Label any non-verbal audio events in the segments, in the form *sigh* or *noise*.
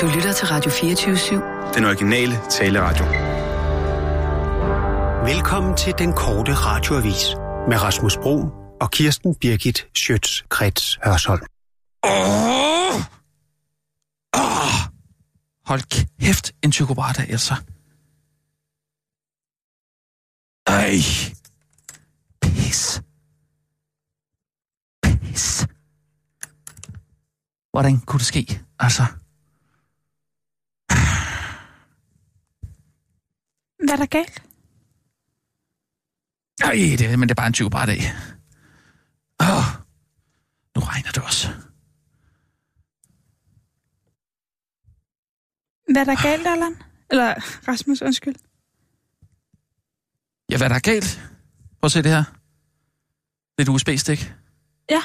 Du lytter til Radio 24-7. Den originale taleradio. Velkommen til den korte radioavis med Rasmus Bro og Kirsten Birgit Schøtz-Krets Hørsholm. Åh! Åh! Hold kæft, en psykopat altså. Ej. Pis. Pis. Hvordan kunne det ske? Altså. Hvad er der galt? Ej, det, men det er bare en psykopat af. Åh. Nu regner det også. Hvad er der galt, Allan? Eller Rasmus, undskyld. Ja, hvad er der galt? Prøv at se det her. Det er et USB-stik. Ja.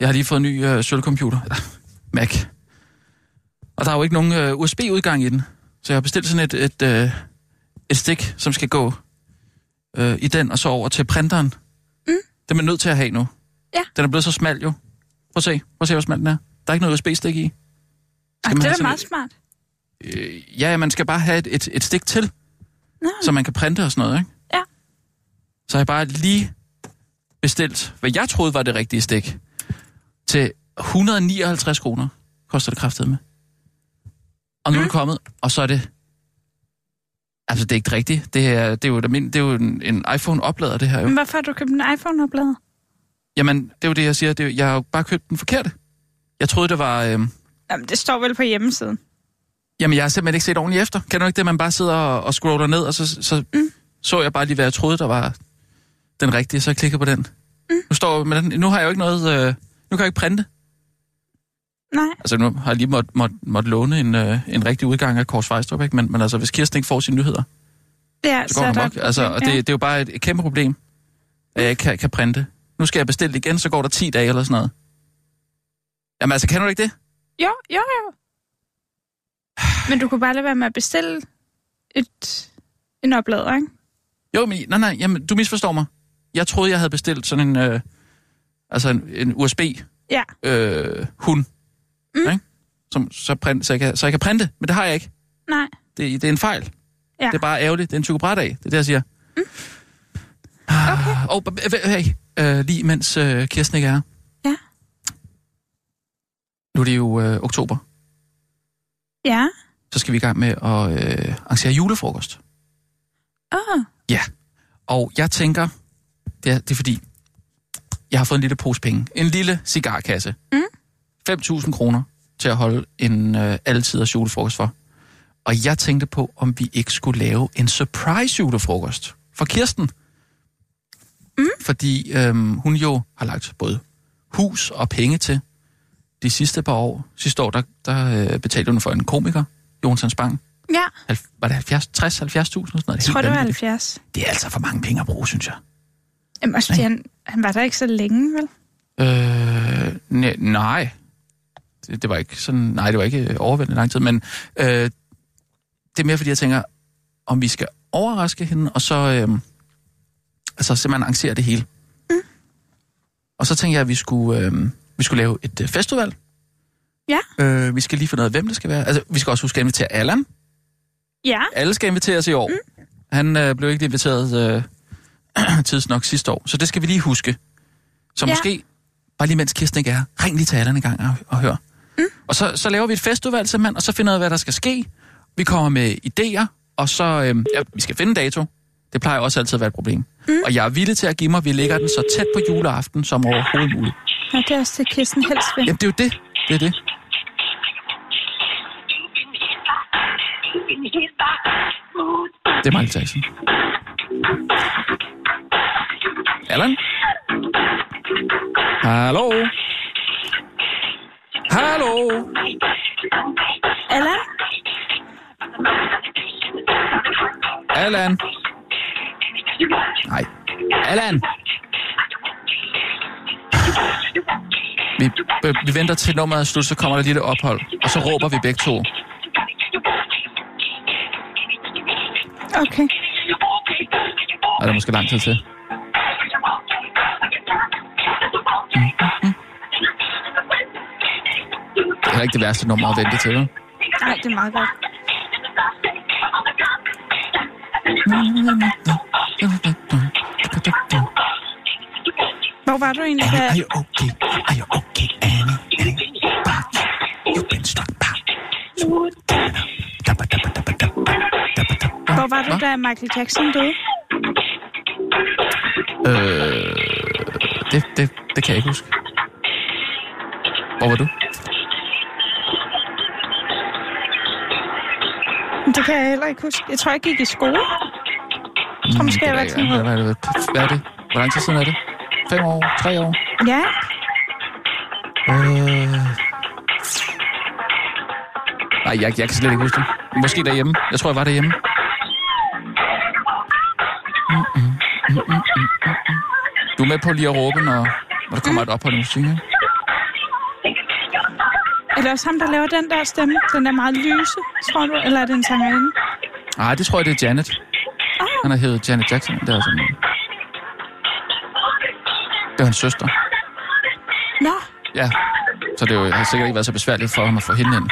Jeg har lige fået en ny øh, sølvcomputer. Eller Mac. Og der er jo ikke nogen øh, USB-udgang i den. Så jeg har bestilt sådan et, et, øh, et stik, som skal gå øh, i den og så over til printeren. Mm. Den er man nødt til at have nu. Ja. Den er blevet så smal jo. Prøv at se. Prøv at se, hvor smal den er. Der er ikke noget USB-stik i. Ej, det er da meget et- smart. Øh, ja, man skal bare have et, et, et stik til, Nå. så man kan printe og sådan noget, ikke? Ja. Så har jeg bare lige bestilt, hvad jeg troede var det rigtige stik, til 159 kroner, koster det kraftet med. Og nu er det kommet, og så er det... Altså, det er ikke rigtigt. Det er, det er jo, det er, det er jo en, en iPhone-oplader, det her jo. Men hvorfor har du købt en iPhone-oplader? Jamen, det er jo det, jeg siger. Det er, jeg har jo bare købt den forkerte. Jeg troede, det var... Øh, Jamen, det står vel på hjemmesiden. Jamen, jeg har simpelthen ikke set ordentligt efter. Kan du ikke det, man bare sidder og, og scroller ned, og så, så, mm. så jeg bare lige, hvad jeg troede, der var den rigtige, så jeg klikker på den. Mm. Nu, står, med den. nu har jeg jo ikke noget... Øh, nu kan jeg ikke printe. Nej. Altså, nu har jeg lige måtte måtte, måtte låne en, øh, en rigtig udgang af Kors Vejstrup, ikke? Men, men altså, hvis Kirsten ikke får sine nyheder, Ja, så går det er der nok. Altså, og det, det er jo bare et, et kæmpe problem, at jeg ikke kan, kan printe. Nu skal jeg bestille det igen, så går der 10 dage eller sådan noget. Jamen altså, kan du ikke det? Jo, jo, jo. Men du kunne bare lade være med at bestille et, en oplader, ikke? Jo, men nej, nej, jamen, du misforstår mig. Jeg troede, jeg havde bestilt sådan en, øh, altså en, en USB Ja. øh, hund, Mm. ikke? Som, så, print, så, jeg kan, så jeg kan printe, men det har jeg ikke. Nej. Det, det er en fejl. Ja. Det er bare ærgerligt. Det er en psykobrat af. Det er det, jeg siger. Mm. Okay. Og hey, øh, lige mens øh, Kirsten ikke er. Ja. Nu er det jo øh, oktober. Ja. Så skal vi i gang med at øh, arrangere julefrokost. Åh, Ja, og jeg tænker, det er, det er fordi, jeg har fået en lille pose penge. En lille cigarkasse. Mm. 5.000 kroner til at holde en øh, altiders julefrokost for. Og jeg tænkte på, om vi ikke skulle lave en surprise julefrokost for Kirsten. Mm. Fordi øhm, hun jo har lagt både hus og penge til de sidste par år. Sidste år, der, der øh, betalte hun for en komiker, Jonsson Spang. ja. Halv- Var det 70, 60, 70.000? Sådan noget? Jeg tror, det var vanvittigt. 70. Det er altså for mange penge at bruge, synes jeg. Jamen, også fordi han, han var der ikke så længe, vel? Øh, ne, nej. Det, det var ikke sådan, nej, det var ikke øh, overvældende lang tid, men øh, det er mere fordi, jeg tænker, om vi skal overraske hende, og så øh, altså simpelthen arrangere det hele. Mm. Og så tænker jeg, at vi skulle, øh, vi skulle lave et øh, festival. Ja. Øh, vi skal lige finde ud af, hvem det skal være. Altså, vi skal også huske at invitere Allan. Ja. Alle skal inviteres i år. Mm. Han øh, blev ikke inviteret øh, *clears throat* tidsnok sidste år, så det skal vi lige huske. Så Ja. måske, bare lige mens Kirsten ikke er ring lige til Allan en gang og, og hør. Og så, så laver vi et festival simpelthen, og så finder vi hvad der skal ske. Vi kommer med idéer, og så, øh, ja, vi skal finde en dato. Det plejer også altid at være et problem. Mm. Og jeg er villig til at give mig, at vi lægger den så tæt på juleaften som overhovedet muligt. ja, det er også det, Kirsten helst vil. Jamen, det er jo det. Det er det. Det er Michael Jackson. Allan? Hallo? Hallo? Allan? Allan? Nej. Allan? Vi, vi, vi venter til nummeret er slut, så kommer der et lille ophold, og så råber vi begge to. Okay. Og der er måske lang tid til. Mm, heller ikke det værste nummer at vente til, vel? Nej, det er meget godt. Hvor var du egentlig, da... Are you okay? Are you okay, Annie? Annie? Bach, you've been struck back. Hvor var du, da Michael Jackson døde? Øh, det, det, det kan jeg ikke huske. Hvor var du? Det kan jeg heller ikke huske. Jeg tror, jeg gik i skole. Jeg tror måske, jeg var sådan noget. hvad, er det? Hvor lang tid siden er det? Fem år? Tre år? Ja, Øh... Nej, jeg, jeg kan slet ikke huske det. Måske derhjemme. Jeg tror, jeg var derhjemme. Mm, mm, mm, mm, mm, mm, mm. Du er med på lige at råbe, når, når der kommer et ophold i musik, ikke? Er det også ham, der laver den der stemme? Den der meget lyse, tror du? Eller er det en sangerinde? Nej, det tror jeg, det er Janet. Han har heddet Janet Jackson. Det er sådan Det er hans søster. Nå, Ja. Så det er jo, har sikkert ikke været så besværligt for ham at få hende ind.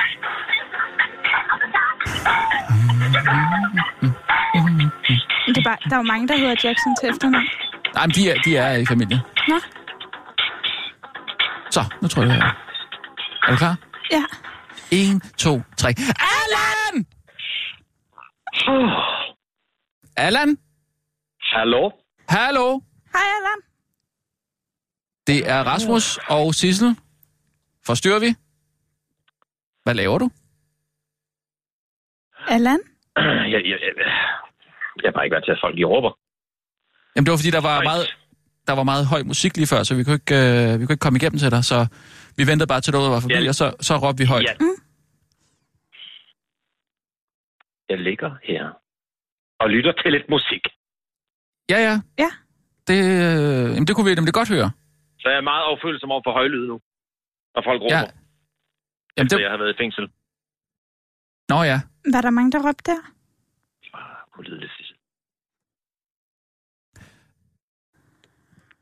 det er bare, der er jo mange, der hedder Jackson til efternavn. Nej, men de er, de er i familie. Nå, Så, nu tror jeg, det er. Er du klar? Ja. 1, 2, 3. Allan! Allan? Hallo? Hallo? Hej, Allan. Det er Rasmus og Sissel. Forstyrrer vi? Hvad laver du? Allan? Jeg, jeg, jeg, jeg er bare ikke vant til, at folk de råber. Jamen, det var fordi, der var meget, der var meget høj musik lige før, så vi kunne ikke, øh, vi kunne ikke komme igennem til dig. Så vi ventede bare til noget var forbi, Ja. og så, så råbte vi højt. Ja. Jeg ligger her og lytter til lidt musik. Ja, ja. Ja. Det, øh, jamen, det kunne vi nemlig godt høre. Så jeg er meget overfølsom over for højlyd nu. Og folk råber, Ja. ja. Jamen, efter det, jeg har været i fængsel. nå ja. Var der mange, der råbte der? Det var ulideligt, Sissel.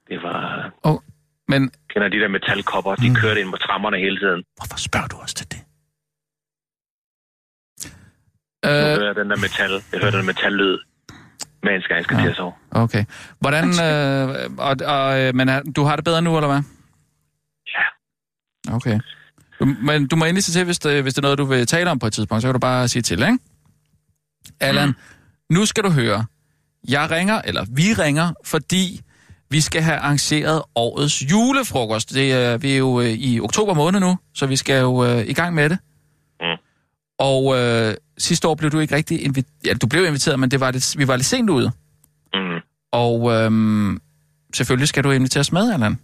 Det var... Men Kender de der metalkopper, de Mm. kørte ind på trammerne hele tiden. hvorfor spørger du os til det? Jeg Øh, hører den der metal, jeg hører den metallyd, mens jeg skal Ja. til at sove. okay. Hvordan, øh, og, og, øh, men er- du har det bedre nu, eller hvad? Ja. Okay. Men du må endelig sige til, hvis det, hvis det er noget, du vil tale om på et tidspunkt, så kan du bare sige til, ikke? Allan, mm. nu skal du høre. Jeg ringer, eller vi ringer, fordi vi skal have arrangeret årets julefrokost. Det er, vi er jo øh, i oktober måned nu, så vi skal jo øh, i gang med det. Og øh, sidste år blev du ikke rigtig inviteret. Ja, du blev inviteret, men det var lidt, vi var lidt sent ude. Mm. Og øhm, selvfølgelig skal du inviteres med, Allan.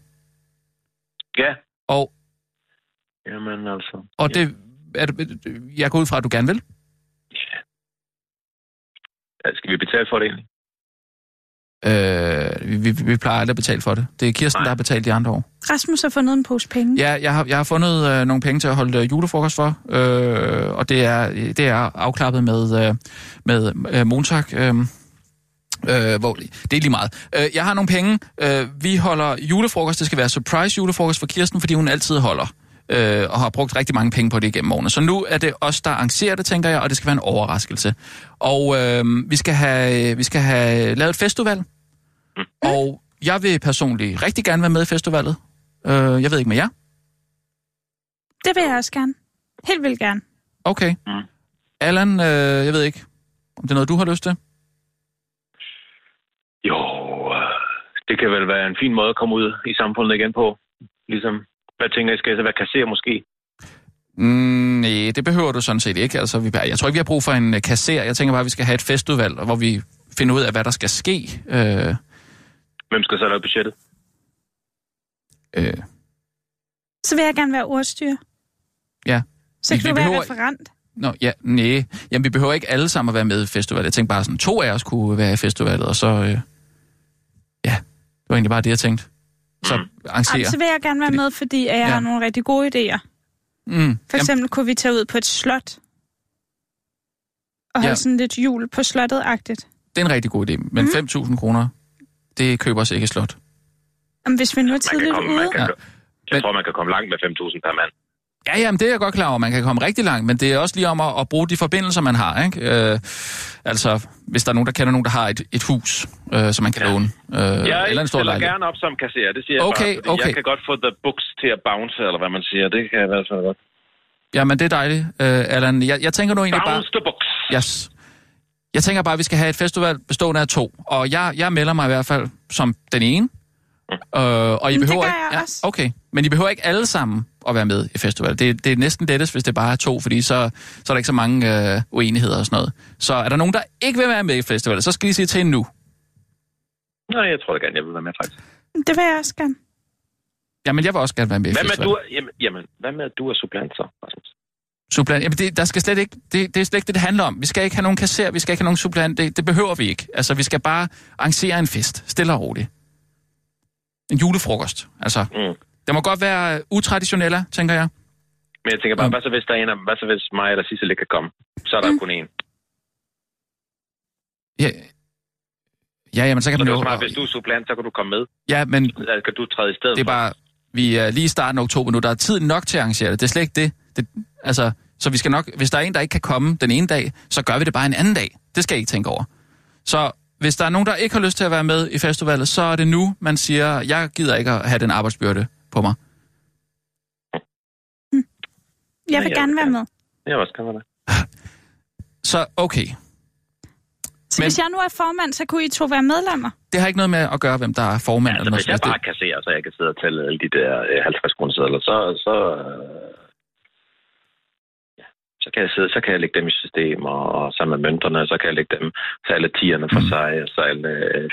Ja. Og, Jamen altså. og ja. det er jeg går ud fra, at du gerne vil. Ja, Skal vi betale for det egentlig? Øh, vi, vi, vi plejer aldrig at betale for det. Det er Kirsten, Nej. der har betalt de andre år. Rasmus har fundet en pose penge. Ja, jeg har, jeg har fundet øh, nogle penge til at holde øh, julefrokost for, øh, og det er, det er afklappet med, øh, med øh, Montak. Øh, Øh, hvor, det er lige meget. Øh, jeg har nogle penge. Øh, vi holder julefrokost. Det skal være surprise julefrokost for Kirsten, fordi hun altid holder. Øh, og har brugt rigtig mange penge på det igennem årene. Så nu er det os, der arrangerer det, tænker jeg, og det skal være en overraskelse. Og øh, vi, skal have, vi skal have lavet et festival. Mm. Og jeg vil personligt rigtig gerne være med i festivalet. Øh, jeg ved ikke med jer. Det vil jeg også gerne. Helt vildt gerne. Okay. Mm. Allan, øh, jeg ved ikke, om det er noget, du har lyst til? Jo, øh, det kan vel være en fin måde at komme ud i samfundet igen på. Ligesom, hvad tænker I, skal jeg så være kasser måske? Mm, nej, det behøver du sådan set ikke. Altså, vi, jeg tror ikke, vi har brug for en øh, kasser. Jeg tænker bare, at vi skal have et festival, hvor vi finder ud af, hvad der skal ske. Øh, Hvem skal så lave budgettet? øh, Så vil jeg gerne være ordstyr. Ja. Så Vi- kan vi du være behøver- referent. nå, ja, nej. Jamen, vi behøver ikke alle sammen at være med i festivalet. Jeg tænkte bare, sådan to af os kunne være i festivalet, og så... Øh, ja, det var egentlig bare det, jeg tænkte. Så Mm. arrangere. Jamen, så vil jeg gerne være med, fordi jeg Ja. har nogle rigtig gode idéer. Mm, For eksempel kunne vi tage ud på et slot. Og holde Ja. sådan lidt jul på slottet-agtigt. det er en rigtig god idé, men Mm. 5.000 kroner, det køber os ikke slot. Om hvis vi nu er tidligt komme, ude. kan, Ja. Jeg Men- tror, man kan komme langt med 5.000 per mand. Ja, jamen, det er jeg godt klar over. Man kan komme rigtig langt, men det er også lige om at, at bruge de forbindelser, man har. Ikke? Øh, altså, hvis der er nogen, der kender nogen, der har et, et hus, øh, som man kan ja. låne. Øh, Jeg eller en stor lejlighed. gerne op som kasserer, det siger Okay, jeg bare. okay. Jeg kan godt få the books til at bounce, eller hvad man siger. Det kan jeg i hvert fald godt. Jamen, det er dejligt, øh, Allan. Jeg, jeg tænker nu egentlig bare... Bounce the books. Yes. Jeg tænker bare, at vi skal have et festival bestående af to. Og jeg, jeg melder mig i hvert fald som den ene. Øh, og I Men det behøver gør ikke, jeg også. okay, men I behøver ikke alle sammen at være med i festival. Det, det er næsten lettest, hvis det bare er to, fordi så, så er der ikke så mange øh, uenigheder og sådan noget. Så er der nogen, der ikke vil være med i festivalet, så skal I sige til nu. Nej, jeg tror da gerne, jeg vil være med, faktisk. Det vil jeg også gerne. Jamen, jeg vil også gerne være med i Hvad med, du, jamen, jamen, hvad med, at du er supplant så, Rasmus? Supplant. Jamen, det, der skal slet ikke, det, det er slet ikke det, det handler om. Vi skal ikke have nogen kasser, vi skal ikke have nogen supplant. Det, det behøver vi ikke. Altså, vi skal bare arrangere en fest. Stille og roligt. En julefrokost. Altså, Mm. Det må godt være utraditionelle, tænker jeg. Men jeg tænker bare, Mm. hvad så hvis der er en af hvad så hvis mig eller Sissel ikke kan komme? Så er der mm. kun én. Ja, ja jamen, så kan Så man jo... smart, hvis du er supplant, så kan du komme med. Ja, men Så kan du træde i stedet det er bare... Vi er lige i starten af oktober nu. Der er tid nok til at arrangere det. Det er slet ikke det. det altså, så vi skal nok... Hvis der er en, der ikke kan komme den ene dag, så gør vi det bare en anden dag. Det skal I ikke tænke over. Så hvis der er nogen, der ikke har lyst til at være med i festivalet, så er det nu, man siger, jeg gider ikke at have den arbejdsbyrde på mig. Jeg vil jeg gerne vil være gerne. med. Jeg vil også gerne være med. *laughs* Så okay. Så Men- hvis jeg nu er formand, så kunne I to være medlemmer. Det har ikke noget med at gøre, hvem der er formand. Altså, eller noget hvis jeg bare kan se, så jeg kan sidde og tælle alle de der øh, 50 kroner sædler, så, så, øh, ja, så kan jeg sidde, så kan jeg lægge dem i system, og, sammen med mønterne, så kan jeg lægge dem, så alle tierne for Mm. sig, og så alle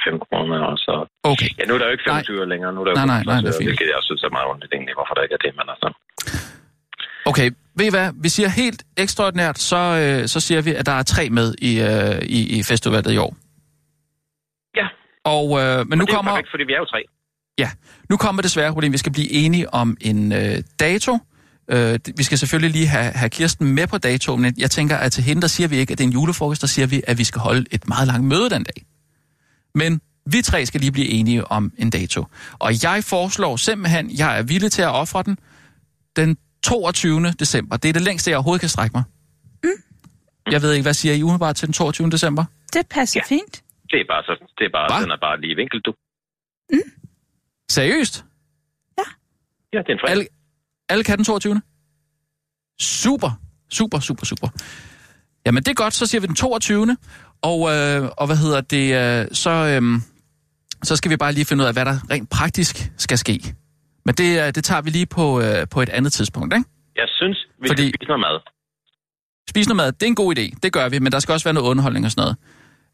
5 kroner, og så... Okay. Ja, nu er der jo ikke 25 nej. længere, nu er der jo Nej, kun nej, nej, det 50 øre, fint. hvilket jeg synes er meget ondt egentlig, hvorfor der ikke er det, men altså... Okay, ved I hvad? Vi siger helt ekstraordinært, så, øh, så siger vi, at der er tre med i, øh, i, i festivalet i år. Ja. Og, øh, men nu Nu det er kommer, perfekt, fordi vi er jo tre. ja, nu kommer det svære problem. Vi skal blive enige om en øh, dato. Øh, vi skal selvfølgelig lige have, have Kirsten med på datoen, men jeg tænker, at til hende, der siger vi ikke, at det er en julefrokost, der siger vi, at vi skal holde et meget langt møde den dag. Men vi tre skal lige blive enige om en dato. Og jeg foreslår simpelthen, jeg er villig til at ofre den, den 22. december. Det er det længste, jeg overhovedet kan strække mig. Mm. Jeg ved ikke, hvad siger I umiddelbart til den 22. december? Det passer Ja. fint. Det er bare så, det er bare, Hva? den er bare lige vinkel, du. Seriøst? Ja, det er en fredag. Alle, alle kan den 22. Super, super, super, super. Jamen, det er godt, så siger vi den 22. Og, øh, og hvad hedder det, øh, så, øh, så skal vi bare lige finde ud af, hvad der rent praktisk skal ske. Men det, øh, det tager vi lige på, øh, på et andet tidspunkt, ikke? Jeg synes, vi Fordi- skal spise noget mad. Spise noget mad, det er en god idé, det gør vi, men der skal også være noget underholdning og sådan noget.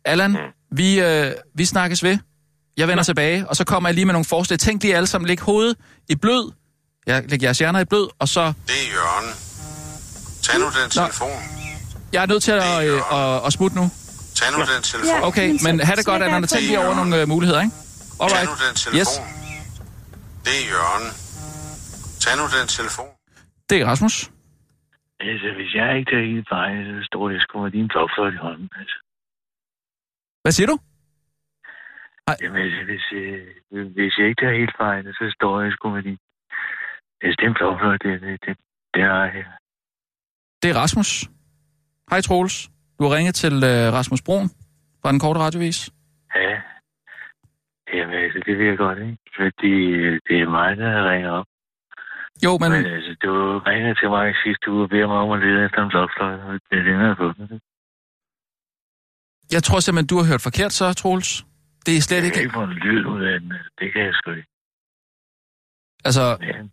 Allan, Mm. vi, øh, vi snakkes ved. Jeg vender tilbage, og så kommer jeg lige med nogle forslag. Tænk lige alle sammen, læg hovedet i blød. Jeg lægger jeres hjerner i blød, og så... Det er Jørgen. Tag nu den telefon. Jeg er nødt til at, øh, at, at smutte nu. Tag nu den telefon. Ja. Okay, Men men have det godt, og tænk lige over nogle øh, muligheder, ikke? Tag Alright. nu den telefon. Yes, Det er Jørgen. Tag nu den telefon. det er Rasmus. Altså, hvis jeg ikke tager helt fejl, så står jeg sgu med din blokfløjt i hånden. Altså. Hvad siger du? Jamen, altså, hvis, øh, hvis jeg ikke tager helt fejl, så står jeg sgu med din... Den blokfløjt, det, det, det, det har jeg. Det er Rasmus. Hej Troels. Du har ringet til øh, Rasmus Broen fra den korte radiovis. Ja. Jamen, altså, det vil jeg godt, ikke? Fordi øh, det er mig, der ringer op. Jo, men Men altså, du ringede til mig sidste uge og beder mig om at lede efter en blokfløjt, og det er den, jeg har jeg tror simpelthen, du har hørt forkert så, Troels. Det er slet Jeg ikke... ikke få en lyd ud af den. altså. Det kan jeg sgu ikke. Altså, øh,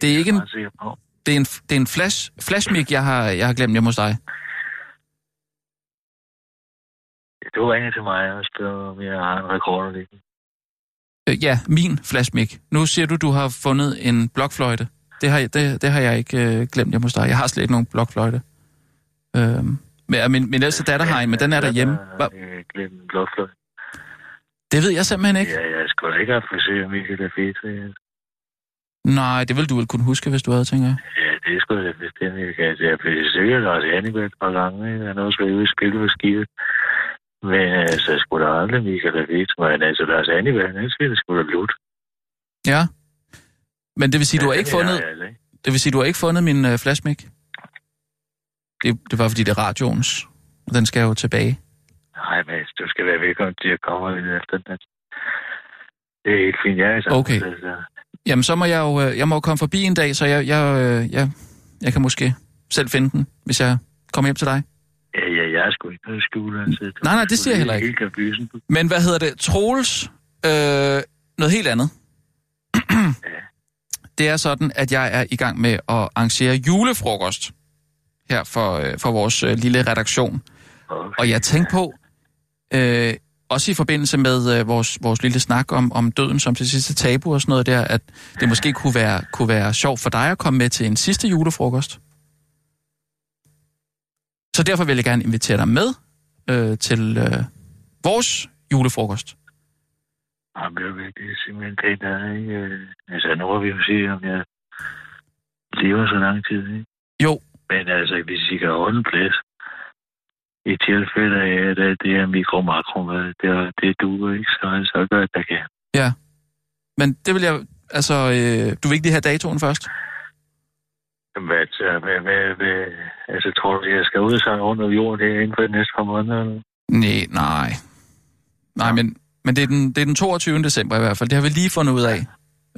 det er ikke en, jeg er det er en, det er en flash, flashmic, jeg har, jeg har glemt hjemme hos dig. Du ringer til mig og spørger, om jeg har en rekorder liggende. Øh, ja, min flashmic. Nu siger du, du har fundet en blokfløjte. Det har, jeg- det, det har jeg ikke øh, glemt hjemme hos dig. Jeg har slet ikke nogen blokfløjte. Øhm, men, min, min ældste datter har en, men den er derhjemme. Hva? Jeg glemt en blokfløjt. Det ved jeg simpelthen ikke. Ja, jeg skulle da ikke have forsøgt Michael da fedt. Nej, det ville du vel kunne huske, hvis du havde, tænker jeg. Ja, det skulle jeg bestemt ikke. Altså, jeg blev sikkert Lars Hannibal et par gange. ikke? Han har også i spil på skibet. Men altså, jeg skulle da aldrig Michael da fedt. Men altså, Lars Hannibal, han spiller sgu da lut. Ja. Men det vil sige, du har ikke Ja, fundet, ja, altså, ikke? Det vil sige, du har ikke fundet min øh, flashmic? Det, det var, fordi det er radioens. Og den skal jo tilbage. Nej, men du skal være velkommen til at komme efter den. Det er helt fint, jeg er sammen. Okay. Så, så. Jamen, så må jeg jo øh, jeg må jo komme forbi en dag, så jeg, jeg, øh, jeg, jeg kan måske selv finde den, hvis jeg kommer hjem til dig. Ja, ja, jeg er sgu ikke noget skjul. Altså. Nej, nej, det siger jeg heller ikke. Men hvad hedder det? Troels, øh, noget helt andet. *clears throat* det er sådan, at jeg er i gang med at arrangere julefrokost her for, øh, for vores lille redaktion. Okay. Og jeg tænkte på, øh, også i forbindelse med øh, vores, vores lille snak om, om døden som det sidste tabu og sådan noget der, at det måske kunne være, kunne være sjovt for dig at komme med til en sidste julefrokost. Så derfor vil jeg gerne invitere dig med øh, til øh, vores julefrokost. Jamen, jeg ved, det er simpelthen det, der er, ikke? Altså, nu må vi jo se, om jeg lever så lang tid, ikke? Jo, Men altså, hvis I kan holde en plads, i tilfælde af, at det her mikro-makro, det, det duer ikke, så, så gør jeg, det kan. men det vil jeg... Altså, øh, du vil ikke lige have datoen først? Jamen, Hvad, så, hvad, hvad, hvad, altså, tror du, jeg skal ud rundt om jorden her inden for de næste par måneder? Eller? Nej, nej. Nej, men, men det, er den, det er den 22. december i hvert fald. Det har vi lige fundet ud af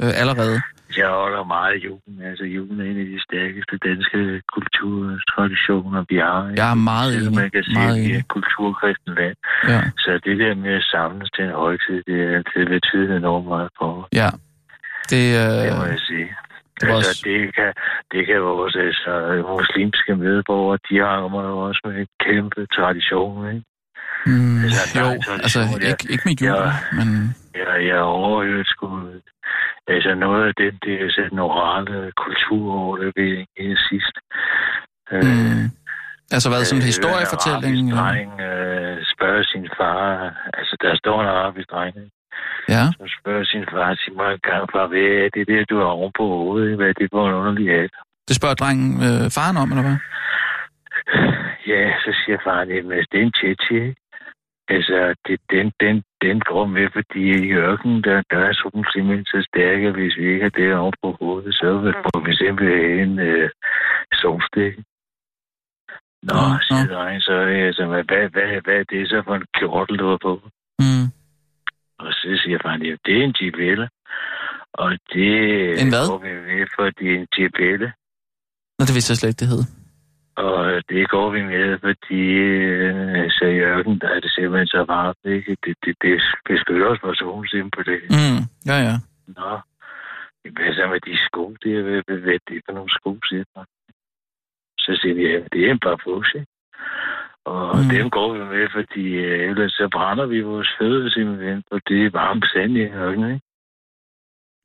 øh, allerede. Jeg holder meget af julen. Altså, julen er en af de stærkeste danske kulturtraditioner, vi har. ikke? Jeg er meget Selvom enig. Man kan sige, Meget at vi er kulturkristen land. Ja, Så det der med at samles til en højtid, det er altid betydet enormt meget for os. ja. Det, Det må øh, jeg sige. det var altså, det kan, det kan vores altså, muslimske medborgere, de har jo også med en kæmpe tradition, ikke? mm, altså, jo, tradition, altså ja. ikke, ikke med jul, Ja. men... Jeg, jeg overhørte sgu... Altså noget af det, det er sådan en orale kultur over det ved ikke sidst. Øh, Mm, altså hvad, sådan en øh, historiefortælling? En dreng øh, spørger sin far... Altså, der står en arabisk dreng? Ja, som spørger sin far, sig mig en gang, far, hvad er det der, du har oven på hovedet? Hvad er det for en underlig hat? det spørger drengen øh, faren om, eller hvad? Ja, så siger faren, jamen, altså, det er en tjetje? Altså, det, den, den, den går med, fordi i ørkenen, der, der er solen simpelthen så stærk, at hvis vi ikke har det oven på hovedet, så får vi simpelthen øh, solstik. Nå, Nå, nå. siger drengen, så altså, hvad, hvad, hvad, hvad er det så for en kjortel, du har på? Mm. Og så siger faren, ja, det er en gibelle. Og det En hvad? går vi med, fordi en gibelle. Nå, det vidste jeg slet ikke, det hed. Og det går vi med, fordi øh, så i ørken, der er det simpelthen så varmt, ikke? Det, det, det beskytter os for solen simpelthen på det. Mm. Ja, ja. Nå, hvad så med de sko? Det er, hvad, hvad, det er for nogle sko, siger jeg. Så siger vi, ja, det er en par ikke? Og Mm. dem går vi med, fordi øh, ellers så brænder vi vores føde simpelthen, for det er varmt sand i ørken, ikke?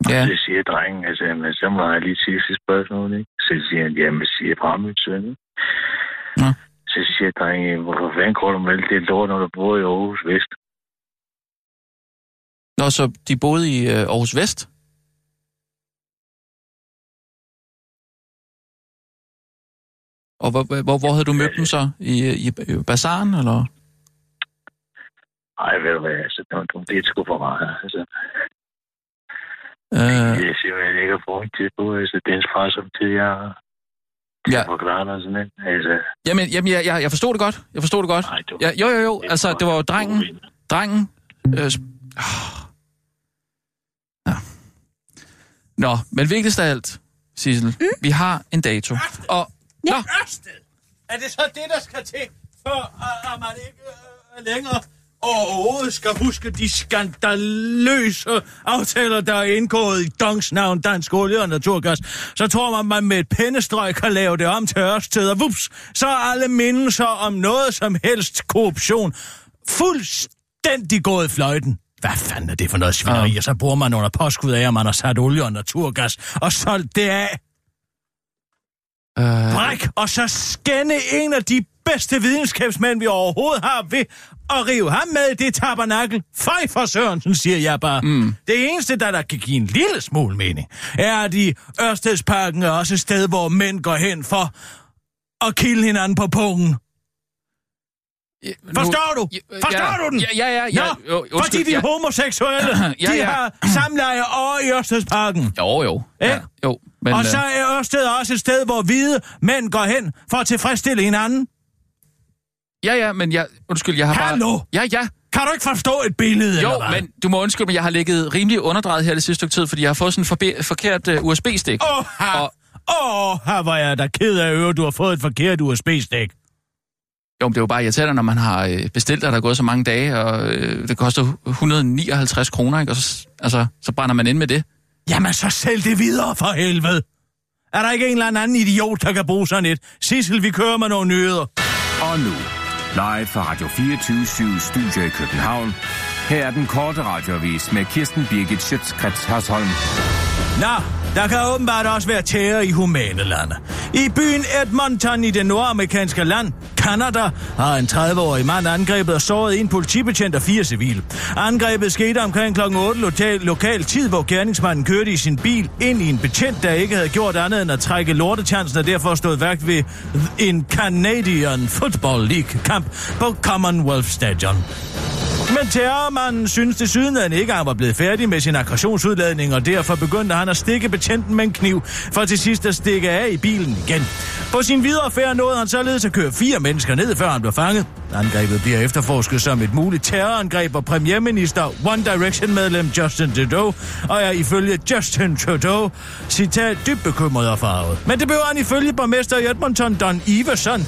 Ja. Og så siger drengen, altså, jamen, så må jeg lige sige sit spørgsmål, ikke? Så siger han, jamen, siger fra min søn, ikke? Nå. Så siger drengen, hvorfor fanden går du med alt det lort, når du bor i Aarhus Vest? Nå, så de boede i øh, Aarhus Vest? Og hvor, hvor, hvor havde du mødt dem så? I, i, i bazaren, eller? Ej, ved du hvad, altså, det, det, det er sgu for meget, altså. Øh, Det er simpelthen ikke at få en tid på, altså, den far, som tid, jeg Ja. forklarer dig sådan lidt. Altså, jamen, jamen jeg, jeg, jeg forstod det godt. Jeg forstod det godt. nej, du, Ja, jo, jo, jo. Altså, det var jo drengen. Drengen. Øh, sp- oh. ja. Nå, men vigtigst af alt, Sissel, mm? vi har en dato. Og, ja. Nå, Ørsted! Er det så det, der skal til, for at, at man ikke øh, længere overhovedet skal huske de skandaløse aftaler, der er indgået i Dongs navn, Dansk Olie og Naturgas, så tror man, man med et pennestrøg kan lave det om til Ørsted, og vups, så er alle mindelser om noget som helst korruption fuldstændig gået fløjten. Hvad fanden er det for noget svineri? Ja. Og så bruger man under påskud af, at man har sat olie og naturgas og solgt det af. Øh, Bræk, og så skænde en af de bedste videnskabsmænd, vi overhovedet har ved at rive ham med det tabernakel. Fej for Sørensen, siger jeg bare. Mm. Det eneste, der, der kan give en lille smule mening, er, at i Ørstedsparken er også et sted, hvor mænd går hen for at kilde hinanden på pungen. Nu- Forstår du? Forstår ja, du den? Ja, ja, ja. ja. Nå, jo, fordi de ja. homoseksuelle, *clears throat* Ja, de ja. har samleje over i Ørstedsparken. Jo, jo. Ja, jo. Men, og så øh, er Ørsted også et sted, hvor hvide mænd går hen for at tilfredsstille hinanden. ja, ja, men jeg... Undskyld, jeg har Hallo? bare... Ja, ja. Kan du ikke forstå et billede, Jo, men du må undskylde mig, jeg har ligget rimelig underdrejet her det sidste stykke tid, fordi jeg har fået sådan en forbe- forkert uh, USB-stik. Åh, ha. Og- Åh, her var jeg da ked af at du har fået et forkert USB-stik. Jo, men det er jo bare irriterende, når man har øh, bestilt, og der er gået så mange dage, og øh, det koster 159 kroner, ikke? Og så, altså, så brænder man ind med det. Jamen, så sælg det videre for helvede. Er der ikke en eller anden idiot, der kan bruge sådan et? Sissel, vi kører med nogle nyheder. Og nu, live fra Radio 24 Studio i København. Her er den korte radiovis med Kirsten Birgit Schøtzgrads Hasholm. Nå, der kan åbenbart også være terror i humane lande. I byen Edmonton i det nordamerikanske land, Kanada, har en 30-årig mand angrebet og såret en politibetjent og fire civile. Angrebet skete omkring kl. 8 lokal, lokal tid, hvor gerningsmanden kørte i sin bil ind i en betjent, der ikke havde gjort andet end at trække lortetjansen og derfor stod værkt ved en Canadian Football League-kamp på Commonwealth Stadion. Men terrormanden synes til syden, at han ikke engang var blevet færdig med sin aggressionsudladning, og derfor begyndte han at stikke betjenten med en kniv, for til sidst at stikke af i bilen igen. På sin videre færd nåede han således at køre fire mennesker ned, før han blev fanget. Angrebet bliver efterforsket som et muligt terrorangreb, og premierminister One Direction-medlem Justin Trudeau, og er ifølge Justin Trudeau, citat, dybt bekymret og farvet. Men det blev han ifølge borgmester i Edmonton, Don Iverson,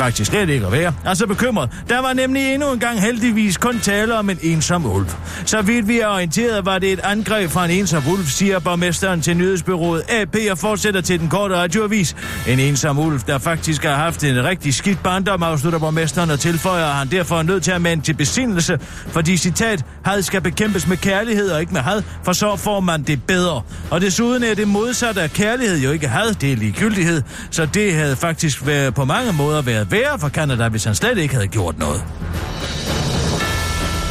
faktisk slet ikke at være. Altså bekymret. Der var nemlig endnu en gang heldigvis kun tale om en ensom ulv. Så vidt vi er orienteret, var det et angreb fra en ensom ulv, siger borgmesteren til nyhedsbyrået AP og fortsætter til den korte radioavis. En ensom ulv, der faktisk har haft en rigtig skidt barndom, afslutter borgmesteren og tilføjer, at han derfor er nødt til at mande til besindelse, fordi citat, had skal bekæmpes med kærlighed og ikke med had, for så får man det bedre. Og desuden er det modsatte af kærlighed jo ikke had, det er ligegyldighed, så det havde faktisk været på mange måder været værre for Canada, hvis han slet ikke havde gjort noget.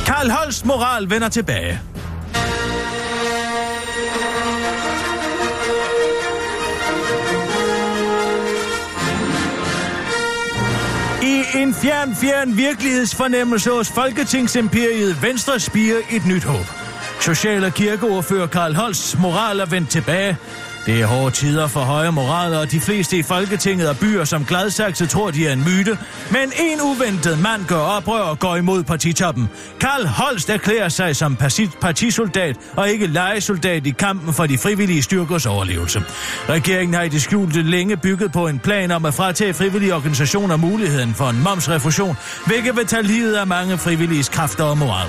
Karl Holst moral vender tilbage. I en fjern, fjern virkelighedsfornemmelse hos Folketingsimperiet Venstre spiger et nyt håb. Social- og kirkeordfører Karl Holsts moral er vendt tilbage. Det er hårde tider for høje moraler, og de fleste i Folketinget og byer som Gladsaxe tror, de er en myte. Men en uventet mand gør oprør og går imod partitoppen. Karl Holst erklærer sig som partisoldat og ikke legesoldat i kampen for de frivillige styrkers overlevelse. Regeringen har i det skjulte længe bygget på en plan om at fratage frivillige organisationer muligheden for en momsrefusion, hvilket vil tage livet af mange frivillige kræfter og moral.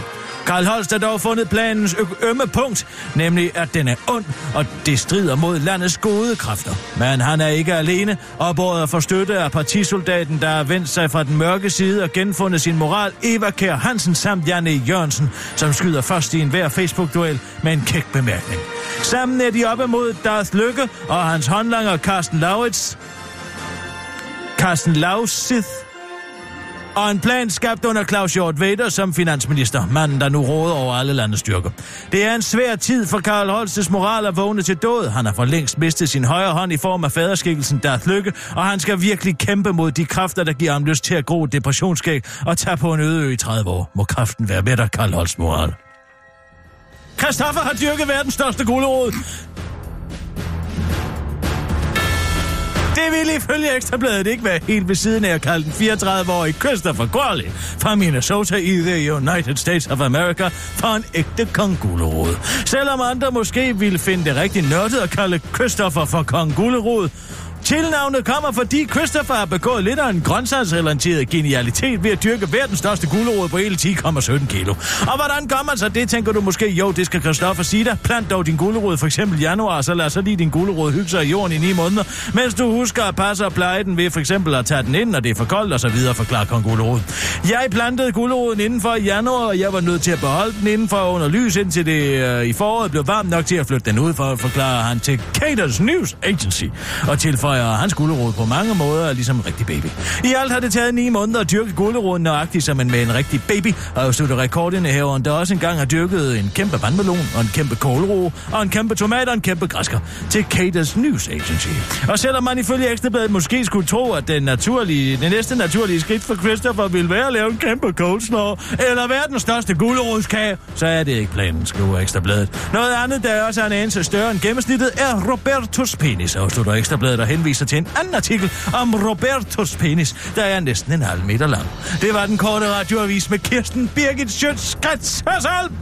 Karl Holst har dog fundet planens ø- ømme punkt, nemlig at den er ond, og det strider mod landets gode kræfter. Men han er ikke alene, og for støtte af partisoldaten, der har vendt sig fra den mørke side og genfundet sin moral, Eva Kær Hansen samt Janne Jørgensen, som skyder først i enhver Facebook-duel med en kæk bemærkning. Sammen er de op imod Darth Lykke og hans håndlanger Carsten Lauritz, Carsten Lausith, og en plan skabt under Claus Hjort Vader som finansminister, manden der nu råder over alle landets styrker. Det er en svær tid for Karl Holstes moral at vågne til død. Han har for længst mistet sin højre hånd i form af faderskikkelsen Darth Lykke, og han skal virkelig kæmpe mod de kræfter, der giver ham lyst til at gro et depressionsskæg og tage på en øde ø i 30 år. Må kraften være med dig, Karl Holst moral. Christoffer har dyrket verdens største gulerod. Det ville ifølge Ekstrabladet ikke være helt ved siden af at kalde den 34-årige Christopher Crowley fra Minnesota i The United States of America for en ægte kongulerod. Selvom andre måske ville finde det rigtig nørdet at kalde Christopher for kongulerod, Tilnavnet kommer, fordi Christopher har begået lidt af en grøntsagsrelateret genialitet ved at dyrke verdens største gulerod på hele 10,17 kilo. Og hvordan gør man så det, tænker du måske? Jo, det skal Christoffer sige dig. Plant dog din gulerod for eksempel i januar, så lad så lige din gulerod hygge sig i jorden i 9 måneder, mens du husker at passe og pleje den ved for eksempel at tage den ind, når det er for koldt og så videre, forklarer kong gulerod. Jeg plantede guleroden indenfor i januar, og jeg var nødt til at beholde den indenfor under lys, indtil det øh, i foråret blev varmt nok til at flytte den ud for forklarer forklare han til Caters News Agency og tilføjer tror jeg, hans gulerod på mange måder er ligesom en rigtig baby. I alt har det taget 9 måneder at dyrke guleroden nøjagtigt som en med en rigtig baby, og jo slutter rekorden i haven, der også engang har dyrket en kæmpe vandmelon, og en kæmpe kålro, og en kæmpe tomat og en kæmpe græsker til Caters News Agency. Og selvom man ifølge Ekstrabladet måske skulle tro, at den, naturlige, den næste naturlige skridt for Christopher ville være at lave en kæmpe coleslaw, eller verdens største gulerodskage, så er det ikke planen, skriver Ekstrabladet. Noget andet, der også er en anelse større end gennemsnittet, er Robertos penis, afslutter Ekstrabladet og henviser til en anden artikel om Robertos penis, der er næsten en halv meter lang. Det var den korte radioavis med Kirsten Birgit Schøtz-Krets Hørsholm.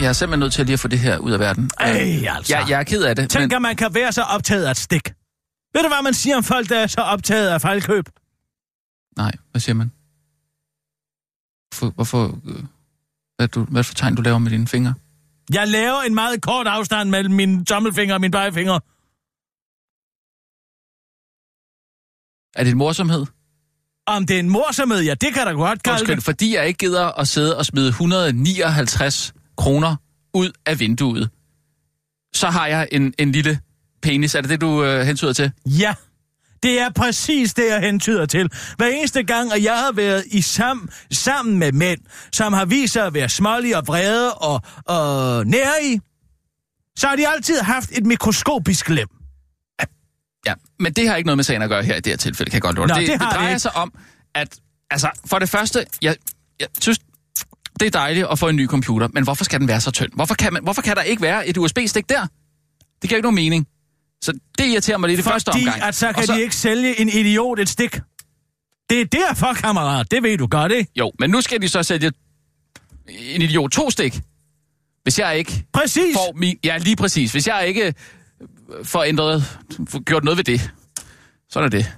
Jeg er simpelthen nødt til lige at få det her ud af verden. Ej, altså. Jeg, jeg er ked af det, Tænk, men... at man kan være så optaget af et stik. Ved du, hvad man siger om folk, der er så optaget af fejlkøb? Nej, hvad siger man? Hvorfor... hvorfor øh, hvad, du, hvad for tegn, du laver med dine fingre? Jeg laver en meget kort afstand mellem min tommelfinger og min pegefinger. Er det en morsomhed? Om det er en morsomhed, ja, det kan da godt kalde Undskyld, det. fordi jeg ikke gider at sidde og smide 159 kroner ud af vinduet, så har jeg en, en lille penis. Er det det, du øh, hentyder til? Ja, det er præcis det, jeg hentyder til. Hver eneste gang, at jeg har været i sam, sammen med mænd, som har vist sig at være smålige og vrede og, og nærige, så har de altid haft et mikroskopisk lem. Ja, men det har ikke noget med sagen at gøre her i det her tilfælde, kan jeg godt love. Nå, det det, det det drejer ikke. sig om, at altså, for det første, jeg, jeg synes, det er dejligt at få en ny computer, men hvorfor skal den være så tynd? Hvorfor kan, man, hvorfor kan der ikke være et USB-stik der? Det giver ikke nogen mening. Så det irriterer mig lidt i første Fordi omgang. omgang. at så Og kan så... de ikke sælge en idiot et stik. Det er derfor, kammerat. Det ved du godt, ikke? Jo, men nu skal de så sælge en idiot to stik. Hvis jeg ikke Præcis. får min... Ja, lige præcis. Hvis jeg ikke øh, får ændret, får gjort noget ved det, så er det.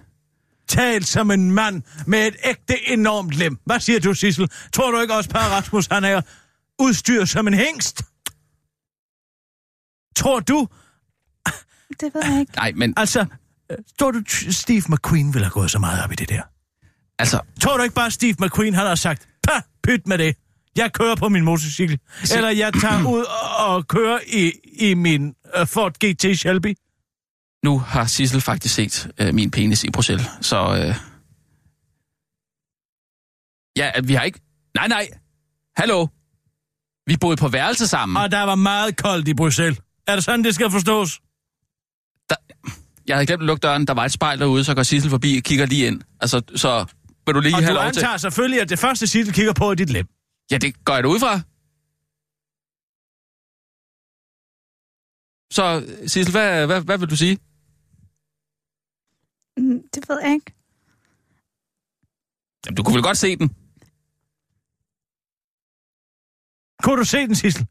Tal som en mand med et ægte enormt lem. Hvad siger du, Sissel? Tror du ikke også, Per Rasmus, han er udstyret som en hængst? Tror du, Det ved jeg ikke. Nej, men altså... Tror du, Steve McQueen ville have gået så meget op i det der? altså... Tror du ikke bare, Steve McQueen han har sagt, Pah, pyt med det. Jeg kører på min motorcykel. Se- Eller jeg tager ud og, og kører i, i min uh, Ford GT Shelby. Nu har Sissel faktisk set øh, min penis i Bruxelles, så... Øh... Ja, vi har ikke... Nej, nej. Hallo. Vi boede på værelse sammen. Og der var meget koldt i Bruxelles. Er det sådan, det skal forstås? Jeg havde glemt at lukke døren. Der var et spejl derude, så går Sissel forbi og kigger lige ind. Altså, så vil du lige Og have du lov til... selvfølgelig, at det første Sissel kigger på er dit lem. Ja, det går jeg da ud fra. Så, Sissel, hvad, hvad, hvad vil du sige? Mm, Det ved jeg ikke. Jamen, du kunne vel godt se den. Kunne du se den, Sissel?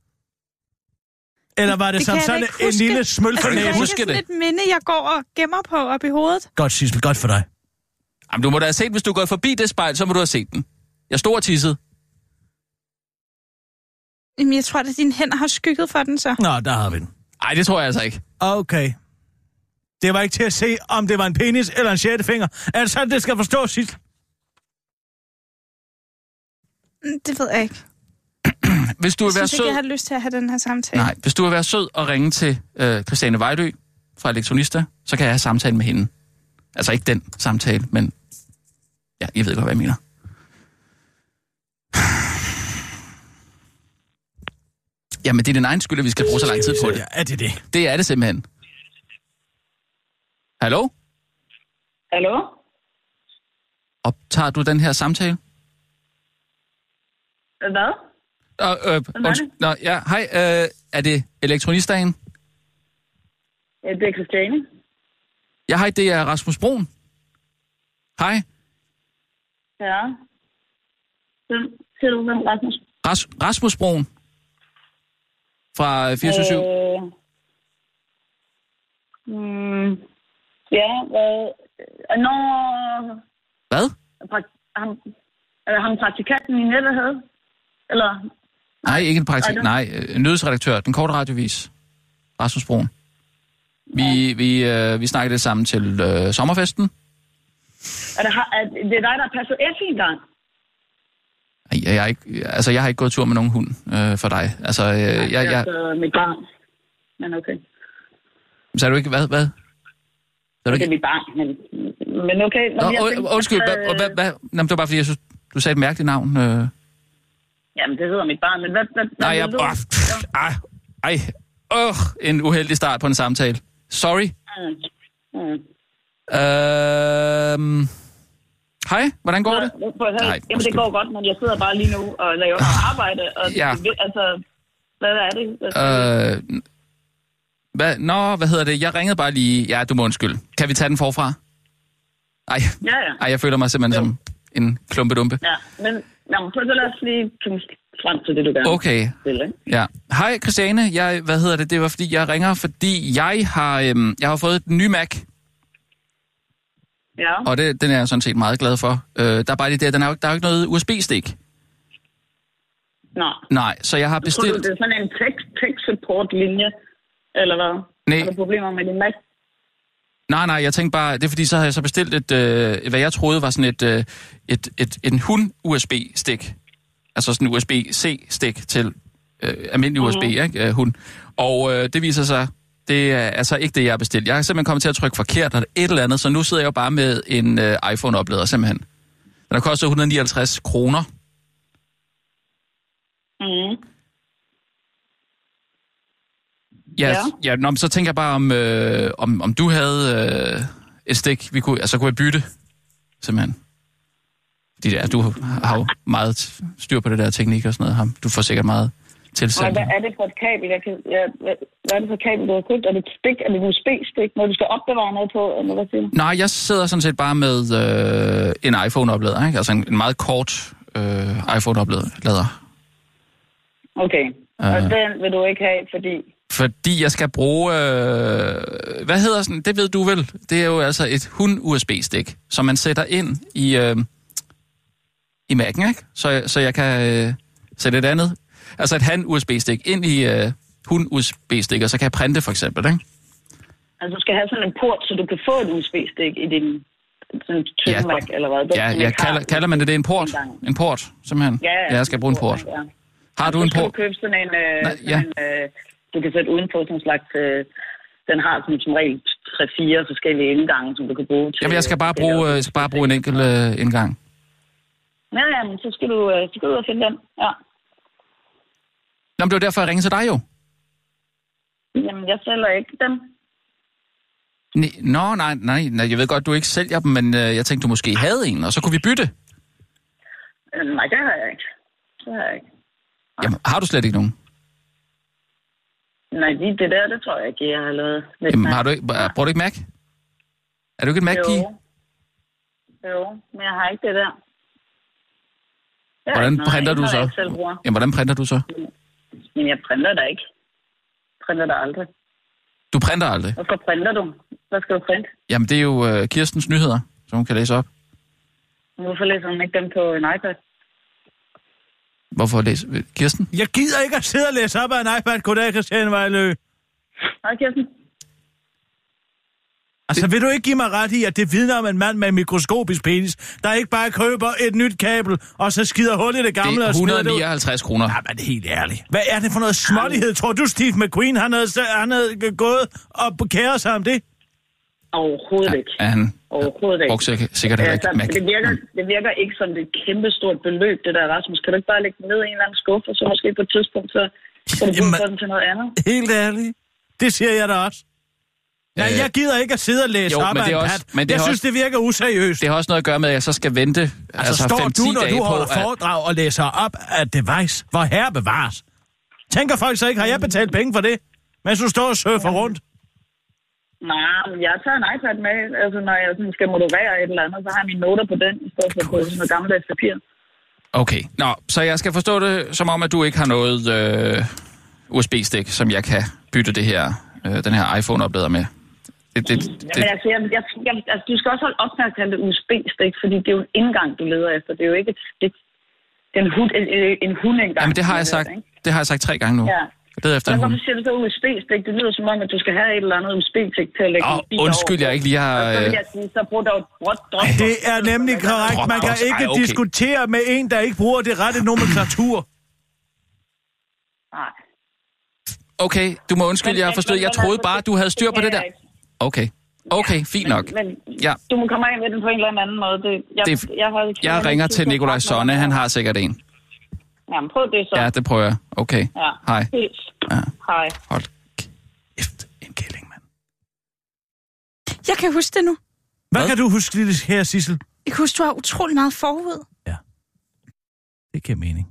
Eller var det, Det som kan jeg da sådan ikke en huske. lille smøl Altså, for det er ikke næsen? huske ikke sådan det. et minde, jeg går og gemmer på op i hovedet. Godt, Sissel, godt for dig. Jamen, du må da have set, hvis du er gået forbi det spejl, så må du have set den. Jeg stod og tissede. Jamen, jeg tror, at dine hænder har skygget for den så. Nå, der har vi den. Nej, det tror jeg altså ikke. Okay. Det var ikke til at se, om det var en penis eller en sjette finger. Er det sådan, det skal forstås, Sissel? Mm, Det ved jeg ikke. Hvis du Jeg vil være synes ikke, jeg sød... har lyst til at have den her samtale. Nej, hvis du vil være sød og ringe til øh, Christiane Vejdø fra Elektronista, så kan jeg have samtale med hende. Altså ikke den samtale, men... Ja, jeg ved godt, hvad jeg mener. Jamen, det er din egen skyld, at vi skal bruge så lang tid på det. Ja, er det det? Det er det simpelthen. Hallo? Hallo? Optager du den her samtale? Hvad? Uh, er det? Nå, ja, hej. Uh, er det elektronistagen? Ja, det er Christiane. Ja, hej, det er Rasmus Broen. Hej. Ja. Hvem siger du, hvem Rasmus? Ras- Rasmus Broen. Fra 477. Øh... Øh, mm, ja, hvad? øh, Når Hvad? pra- ham, er det ham praktikanten i nettet havde? Eller? Nej, ikke en praktik. det- Nej, øh, nyhedsredaktør. Den korte radiovis. Rasmus Broen. Vi, vi, øh, vi snakkede sammen til øh, sommerfesten. Er det, er, det dig, der har passet F en gang? Jeg, jeg, ikke, altså, jeg har ikke gået tur med nogen hund øh, for dig. Altså, øh, jeg, Det er jeg, altså mit barn. Men okay. så er du ikke, hvad? hvad? Er du Det er ikke, mit barn, men, men okay. Nå, Nå, jeg tænkte, undskyld, hvad, øh, hvad, hvad? Nå, men det var bare fordi, jeg synes, du sagde et mærkeligt navn. Øh. Jamen, det hedder mit barn, men hvad... hvad Nej, jeg... du? Åh, pff, ej, åh, en uheldig start på en samtale. Sorry. Mm. Mm. Øhm, hej, hvordan går det? At høre. Nej, Jamen, det går godt, men jeg sidder bare lige nu og laver arbejde. Og Ja. det, altså, hvad er det? Hvad- Øh, hvad, nå, hvad hedder det? Jeg ringede bare lige... Ja, du må undskylde. Kan vi tage den forfra? Ej, Ja, ja. ej jeg føler mig simpelthen som en klumpedumpe. Ja, men nå, prøv så lad os lige komme frem til det, du gerne Okay. vil. Ja. Hej Christiane, jeg, hvad hedder det? Det var fordi, jeg ringer, fordi jeg har, øhm, jeg har fået en ny Mac, Ja. og det, den er jeg sådan set meget glad for. Øh, der er bare det, den er, der er jo ikke noget USB-stik. Nå. Nej, så jeg har Tror du, bestilt... det er sådan en tech, tech support linje, eller hvad? Nej. Har du problemer med din Mac? Nej, nej, jeg tænkte bare, det er fordi, så har jeg så bestilt et, øh, hvad jeg troede var sådan et, øh, et, et en hund-USB-stik. Altså sådan en USB-C-stik til øh, almindelig USB, ikke? Øh, hund. Og øh, det viser sig, det er altså ikke det, jeg har bestilt. Jeg har simpelthen kommet til at trykke forkert eller et eller andet, så nu sidder jeg jo bare med en øh, iPhone-oplader simpelthen. Den har kostet 159 kroner. Mm. Ja, Ja. ja. ja nå, men så tænker jeg bare, om, øh, om, om du havde øh, et stik, vi kunne, altså kunne jeg bytte, simpelthen. Fordi det er, du har jo meget styr på det der teknik og sådan noget. Ham. Du får sikkert meget Og tilsendt. hvad er det for et kabel? Jeg kan, jeg, hvad, er det for et kabel, du har købt? Er det et stik? Er det et USB-stik, når du skal opbevare noget på? Eller hvad siger? Nej, jeg sidder sådan set bare med øh, en iPhone-oplader, ikke? Altså en, en meget kort øh, iPhone-oplader. Okay. Og Øh. den vil du ikke have, fordi... Fordi jeg skal bruge, øh, hvad hedder sådan, det ved du vel, det er jo altså et hund-USB-stik, som man sætter ind i, øh, i Mac'en, ikke? Så, så jeg kan øh, sætte et andet, altså et han-USB-stik ind i øh, hund-USB-stik, og så kan jeg printe for eksempel, ikke? Altså, du skal have sådan en port, så du kan få et USB-stik i din sådan Ja. Mac, eller hvad? Den, Ja, har kalder, kalder man det, det en port? engang. En port, simpelthen? Ja, ja jeg skal bruge en port. Ja. Har du en port? du købe sådan en, øh, Nej, sådan ja. en øh, du kan sætte udenpå sådan en slags... Øh, den har sådan som regel 3-4 forskellige indgange, som du kan bruge til... Jamen, jeg skal bare bruge, øh, jeg skal bare bruge en enkelt øh, indgang. Ja, ja, men så skal du, øh, så skal du ud og finde den. Ja. Nå, men det var derfor, jeg ringede til dig jo. Jamen, jeg sælger ikke dem. Nej, Nå, nej, nej, nej, jeg ved godt, du ikke sælger dem, men øh, jeg tænkte, du måske havde en, og så kunne vi bytte. Øh, nej, det har jeg ikke. Det har jeg ikke. Jamen, har du slet ikke nogen? Nej, lige det der, det tror jeg ikke, jeg har lavet. Lidt Jamen, har du ikke, bruger du ikke Mac? Er du ikke en Mac-pige? Jo. Jo, men jeg har ikke det der. Det Hvordan noget, printer du så? Jamen, hvordan printer du så? Men jeg printer der ikke. Printer der aldrig. Du printer aldrig. Hvorfor printer du? Hvad skal du printe? Jamen, det er jo øh, Kirstens nyheder, som hun kan læse op. Hvorfor læser hun ikke dem på en iPad? Hvorfor læse? Kirsten? Jeg gider ikke at sidde og læse op af en iPad. Goddag, Christian Vejlø. Hej, Kirsten. Altså, vil du ikke give mig ret i, at det vidner om en mand med en mikroskopisk penis, der ikke bare køber et nyt kabel, og så skider hul i det gamle Det og er smider det ud? 159 kroner. Ja, men helt ærligt. Hvad er det for noget smålighed? Tror du, Steve McQueen, han havde, han havde gået og kæret sig om det? Overhovedet ikke. Er han Overhovedet ikke. brugte sikkert, heller ikke Altså, det, virker, det virker ikke som det kæmpe stort beløb, det der, Rasmus. Kan du ikke bare lægge ned i en eller anden skuffe, og så måske på et tidspunkt, så kan du bruge den til noget andet? Helt ærligt. Det siger jeg da også. Nej, Øh, jeg gider ikke at sidde og læse jo, op men det er også- men det Jeg synes, også- det virker useriøst. Det har også noget at gøre med, at jeg så skal vente Altså, altså, står 5-10 du, når dage du på, holder at... foredrag og læser op af device, hvor herre bevares? Tænker folk så ikke, har jeg betalt penge for det? Mens du står og surfer rundt? Nej, men jeg tager en iPad med, altså når jeg sådan skal moderere et eller andet, så har jeg mine noter på den, i stedet for på sådan noget gammeldags papir. Okay, nå, så jeg skal forstå det som om, at du ikke har noget øh, USB-stik, som jeg kan bytte det her, øh, den her iPhone-oplader med. Det, det, det, Jamen, altså, jeg, jeg, jeg, altså, du skal også holde op med at kalde det USB-stik, fordi det er jo en indgang, du leder efter. Det er jo ikke et stik. Det er en, hund, en, en hundindgang. jamen, det har jeg sagt, ikke? det har jeg sagt tre gange nu. Ja. Det er efter Men en hvorfor siger du så USB-stik? Det lyder som om, at du skal have et eller andet USB-stik til at lægge Åh, en undskyld, over. jeg ikke lige har... Og så vil øh, jeg sige, så brug dog et bråt drop. Det er nemlig korrekt. Man kan Ej, ikke okay. diskutere med en, der ikke bruger det rette nomenklatur. Nej. Okay, du må undskylde, Men- jeg har men- forstået. men- Jeg men troede bare, du havde styr på det der. jeg. Okay. Okay, fint nok. Men Ja. du må komme af med den på en eller anden måde. Det, jeg, Det, jeg, har, jeg ringer til Nikolaj Sonne, han har sikkert en. Jamen, prøv det så. Ja, det prøver jeg. Okay. Ja. Hej. Hils. Ja. Hej. Hold kæft, en kælling, mand. Jeg kan huske det nu. Hvad Hvad? kan du huske, lille her, Sissel? Jeg kan huske, du har utrolig meget forud. Det giver mening.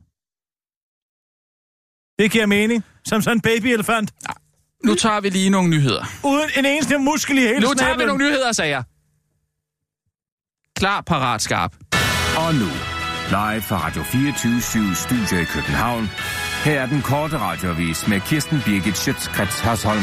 Det giver mening. Som sådan en babyelefant. Nu tager vi lige nogle nyheder. Uden en eneste muskel i hele Nu tager vi nogle nyheder, sagde jeg. Klar, parat, skarp. Og nu, live fra Radio 24 Studio i København. Her er den korte radiovis med Kirsten Birgit Schøtzgrads Hasholm.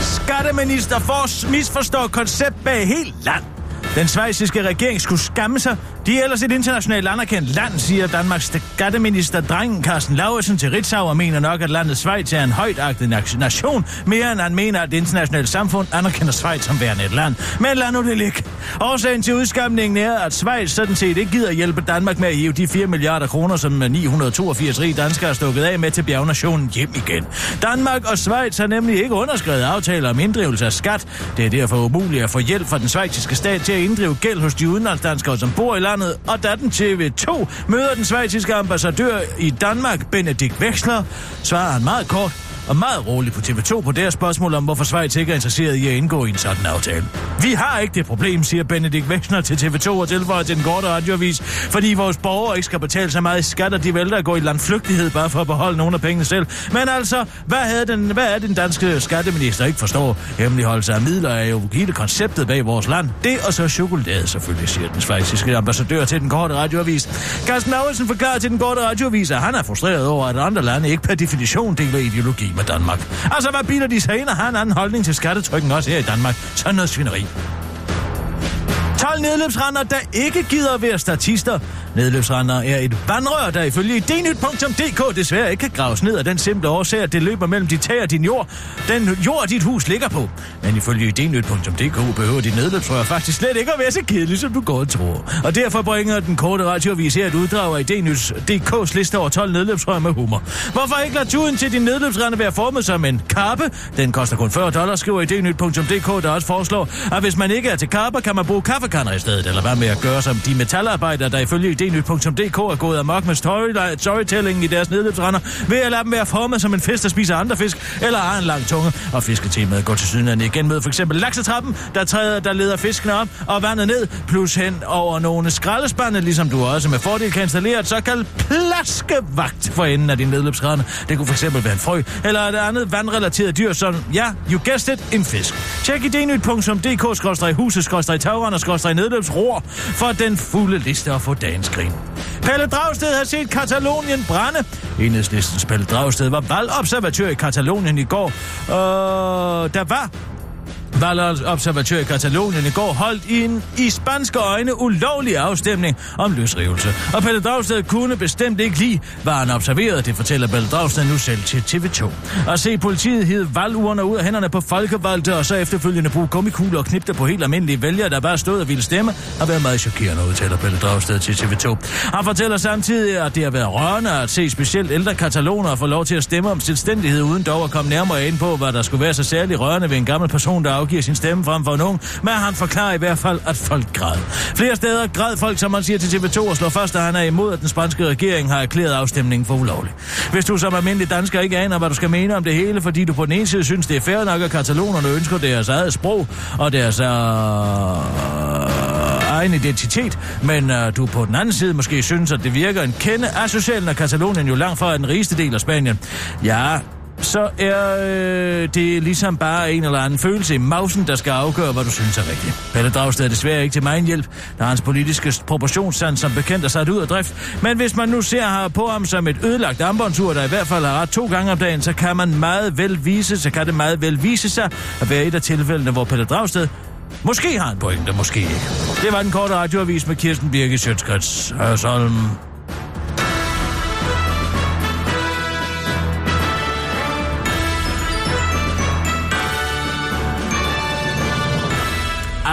Skatteminister Fors misforstår koncept bag helt land. Den svejsiske regering skulle skamme sig. De er ellers et internationalt anerkendt land, siger Danmarks skatteminister Drengen Carsten Lauritsen til Ritzau og mener nok, at landet Schweiz er en højtagtet nation, mere end han mener, at det internationale samfund anerkender Schweiz som værende et land. Men lad nu det ligge. Årsagen til udskamningen er, at Schweiz sådan set ikke gider hjælpe Danmark med at hive de 4 milliarder kroner, som 982 rige danskere har stukket af med til bjergnationen hjem igen. Danmark og Schweiz har nemlig ikke underskrevet aftaler om inddrivelse af skat. Det er derfor umuligt at få hjælp fra den schweiziske stat til at inddrive gæld hos de udenlandsdanskere, som bor i landet. Og da den TV2 møder den schweiziske ambassadør i Danmark, Benedikt Veksler, svarer han meget kort og meget roligt på TV2 på deres spørgsmål om, hvorfor Schweiz ikke er interesseret i at indgå i en sådan aftale. Vi har ikke det problem, siger Benedikt Wexner til TV2 og tilføjer til den korte radioavis, fordi vores borgere ikke skal betale så meget i skat, og de vælter at gå i landflygtighed bare for at beholde nogle af pengene selv. Men altså, hvad, havde den, hvad er den danske skatteminister ikke forstår? Hemmeligholdelse af midler er jo hele konceptet bag vores land. Det og så chokolade selvfølgelig, siger den svejsiske ambassadør til den korte radioavis. Carsten Lauritsen forklarer til den korte radioavis, at han er frustreret over, at andre lande ikke per definition deler ideologi med Danmark. Altså, hvad biler de sig ind og har en anden holdning til skattetrykken også her i Danmark? Sådan noget svineri. 12 nedløbsrender, der ikke gider være statister. Nedløbsrender er et vandrør, der ifølge idnyt.dk desværre ikke kan graves ned af den simple årsag, at det løber mellem dit tag og din jord. Den jord, dit hus ligger på. Men ifølge idnyt.dk behøver dit nedløbsrør faktisk slet ikke at være så kedelig, som du godt tror. Og derfor bringer den korte radioavis her et uddrag af idnyt.dk's liste over 12 nedløbsrør med humor. Hvorfor ikke lade tuden til din nedløbsrende være formet som en kappe? Den koster kun 40 dollars, skriver idnyt.dk, der også foreslår, at hvis man ikke er til kapper, kan man bruge kaffekanner i stedet, eller hvad med at gøre som de metalarbejdere, der ifølge dnyt.dk er gået amok med story- storytelling i deres nedløbsrender, ved at lade dem være formet som en fisk, der spiser andre fisk, eller har en lang tunge, og fisketemaet går til syden igen med for eksempel laksetrappen, der, træder, der leder fiskene op og vandet ned, plus hen over nogle skraldespande, ligesom du også med fordel kan installere et såkaldt plaskevagt for enden af din nedløbsrende. Det kunne for eksempel være en frø, eller et andet vandrelateret dyr, som, ja, you guessed it, en fisk. Tjek idnyt.dk-husets-tagrenner-nedløbsror for den fulde liste og få dagens grin. Pelle Dragsted har set Katalonien brænde. Enhedslistens Pelle Dragsted var valgobservatør i Katalonien i går. Og der var valgobservatør i Katalonien i går holdt i en i spanske øjne ulovlig afstemning om løsrivelse. Og Pelle Dragsted kunne bestemt ikke lide, hvad han observerede, det fortæller Pelle Dragsted nu selv til TV2. At se politiet hide valgurner ud af hænderne på folkevalgte, og så efterfølgende bruge gummikugler og knipte på helt almindelige vælgere, der bare stod og ville stemme, har været meget chokerende, udtaler Pelle Dragsted til TV2. Han fortæller samtidig, at det har været rørende at se specielt ældre kataloner få lov til at stemme om selvstændighed, uden dog at komme nærmere ind på, hvad der skulle være så særlig rørende ved en gammel person, der afgiver sin stemme frem for en ung, men han forklarer i hvert fald, at folk græd. Flere steder græd folk, som man siger til TV2, og slår fast, at han er imod, at den spanske regering har erklæret afstemningen for ulovlig. Hvis du som almindelig dansker ikke aner, hvad du skal mene om det hele, fordi du på den ene side synes, det er fair nok, at katalonerne ønsker deres eget sprog og deres øh, egen identitet, men øh, du på den anden side måske synes, at det virker en kende asocial, når Katalonien jo langt fra er den rigeste del af Spanien. Ja, så er øh, det ligesom bare en eller anden følelse i mausen, der skal afgøre, hvad du synes er rigtigt. Pelle Dragsted er desværre ikke til mig hjælp, da hans politiske proportionssand som bekendt er sat ud af drift. Men hvis man nu ser her på ham som et ødelagt armbåndsur, der i hvert fald har ret to gange om dagen, så kan man meget vel vise, så kan det meget vel vise sig at være et af tilfældene, hvor Pelle Dragsted måske har en pointe, måske ikke. Det var den korte radioavis med Kirsten Birke Sjøtskrets Hørsholm.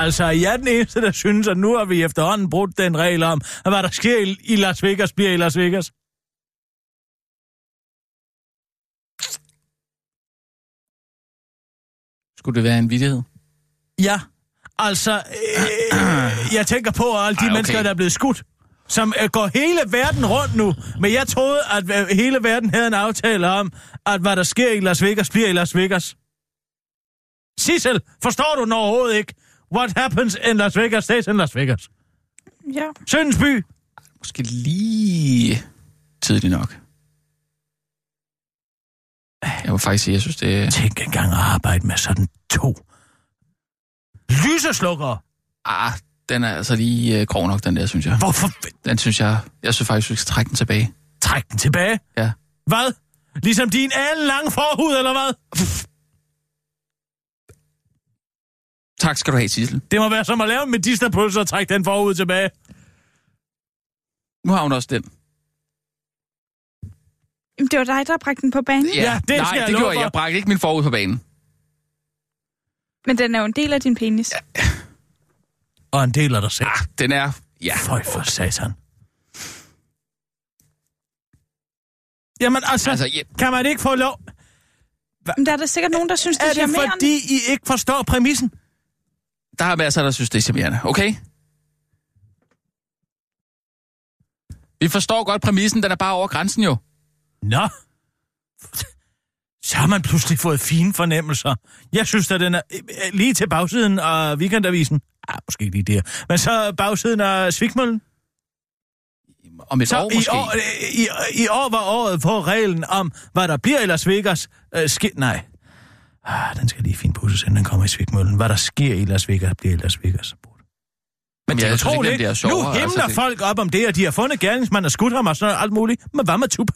Altså, jeg er den eneste, der synes, at nu har vi efterhånden brudt den regel om, at hvad der sker i, i Las Vegas, bliver i Las Vegas. Skulle det være en vidighed? Ja, altså, øh, jeg tænker på alle de Ej, okay. mennesker, der er blevet skudt, som øh, går hele verden rundt nu. Men jeg troede, at øh, hele verden havde en aftale om, at hvad der sker i Las Vegas, bliver i Las Vegas. Sissel, forstår du den overhovedet ikke? What happens in Las Vegas stays in Las Vegas. Ja. Søndensby. Måske lige tidligt nok. Jeg må faktisk sige, jeg synes, det er... Tænk engang at arbejde med sådan to lyseslukkere. Ah, den er altså lige øh, grov nok, den der, synes jeg. Hvorfor? Den synes jeg... Jeg synes faktisk, vi skal trække den tilbage. Træk den tilbage. Ja. Hvad? Ligesom din alle lang forhud, eller hvad? Tak skal du have, Sissel. Det må være som at lave en medisterpølse og trække den forhud tilbage. Nu har hun også den. Jamen, det var dig, der bragte den på banen. Ja, det Nej, skal jeg det gjorde jeg. for. Jeg bragte ikke min forud på banen. Men den er jo en del af din penis. Ja. Og en del af dig selv. Ah, den er... Ja. Føj for satan. Jamen altså, Altså, ja. kan man ikke få lov... Men der er der sikkert nogen, der synes, det Er er det charmerende. fordi, I ikke forstår præmissen? Der er masser, der synes, det er charmerende. Okay? Vi forstår godt præmissen, den er bare over grænsen jo. Nå. Så har man pludselig fået fine fornemmelser. Jeg synes, at den er øh, lige til bagsiden af weekendavisen. Ah, måske ikke lige der. Men så bagsiden af Svigmøllen. Om et Så år i måske. år, øh, i, i år var året på reglen om, hvad der bliver i Las Vegas. Øh, ske, nej. Ah, den skal lige fint pusses, inden den kommer i Svigmøllen. Hvad der sker i Las Vegas, bliver i Las Vegas. Men er jeg synes utroligt, ikke, det er sjovere. Nu himler Altså, det- folk op om det, og de har fundet gerningsmanden og skudt ham og sådan alt muligt. Men hvad med Tupac?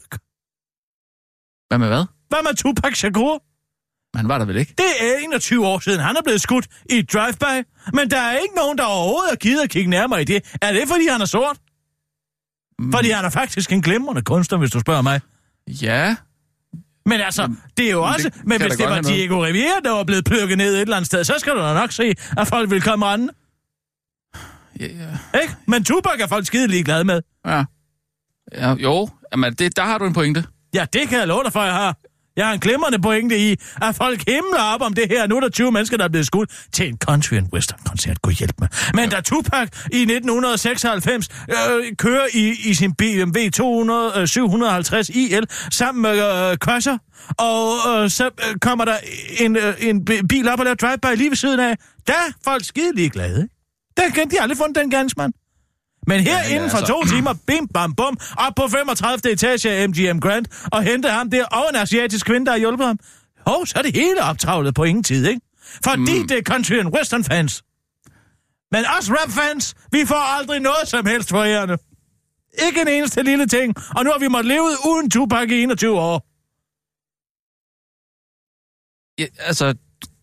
Hvad med hvad? Hvad med Tupac Shakur? Han var der vel ikke? Det er 21 år siden, han er blevet skudt i et drive-by. Men der er ikke nogen, der overhovedet har givet at kigge nærmere i det. Er det, fordi han er sort? Mm. Fordi han er faktisk en glimrende kunstner, hvis du spørger mig. Ja. Men altså, det er jo også... det Men hvis det var. Diego Rivera, der var blevet plukket ned et eller andet sted, så skal du da nok se, at folk vil komme rendende. Ja, ja. Ikke? Men Tupac er folk skide ligeglade med. ja. ja jo, Jamen, det, der har du en pointe. Ja, det kan jeg love dig for, jeg har. Jeg har en glimrende pointe i, at folk himler op om det her. Nu er der 20 mennesker, der er blevet skudt til en country and western koncert. Gud hjælp mig. Men da Tupac i 1996 øh, kører i, i sin BMW 200, øh, 750 IL sammen med øh, Crusher, og øh, så øh, kommer der en, øh, en bil op og laver drive-by lige ved siden af. Der er folk skide ligeglade. Der kan de aldrig fundet den gerningsmand. Men her Ja, ja, inden for altså. to timer, bim bam bum, op på 35. etage af MGM Grand, og hente ham der, og en asiatisk kvinde, der har hjulpet ham. Hov, så er det hele optravlet på ingen tid, ikke? Fordi mm. det er country and western fans. Men os rap fans, vi får aldrig noget som helst for ærende. Ikke en eneste lille ting. Og nu har vi måttet leve uden Tupac i 21 år. Ja, altså,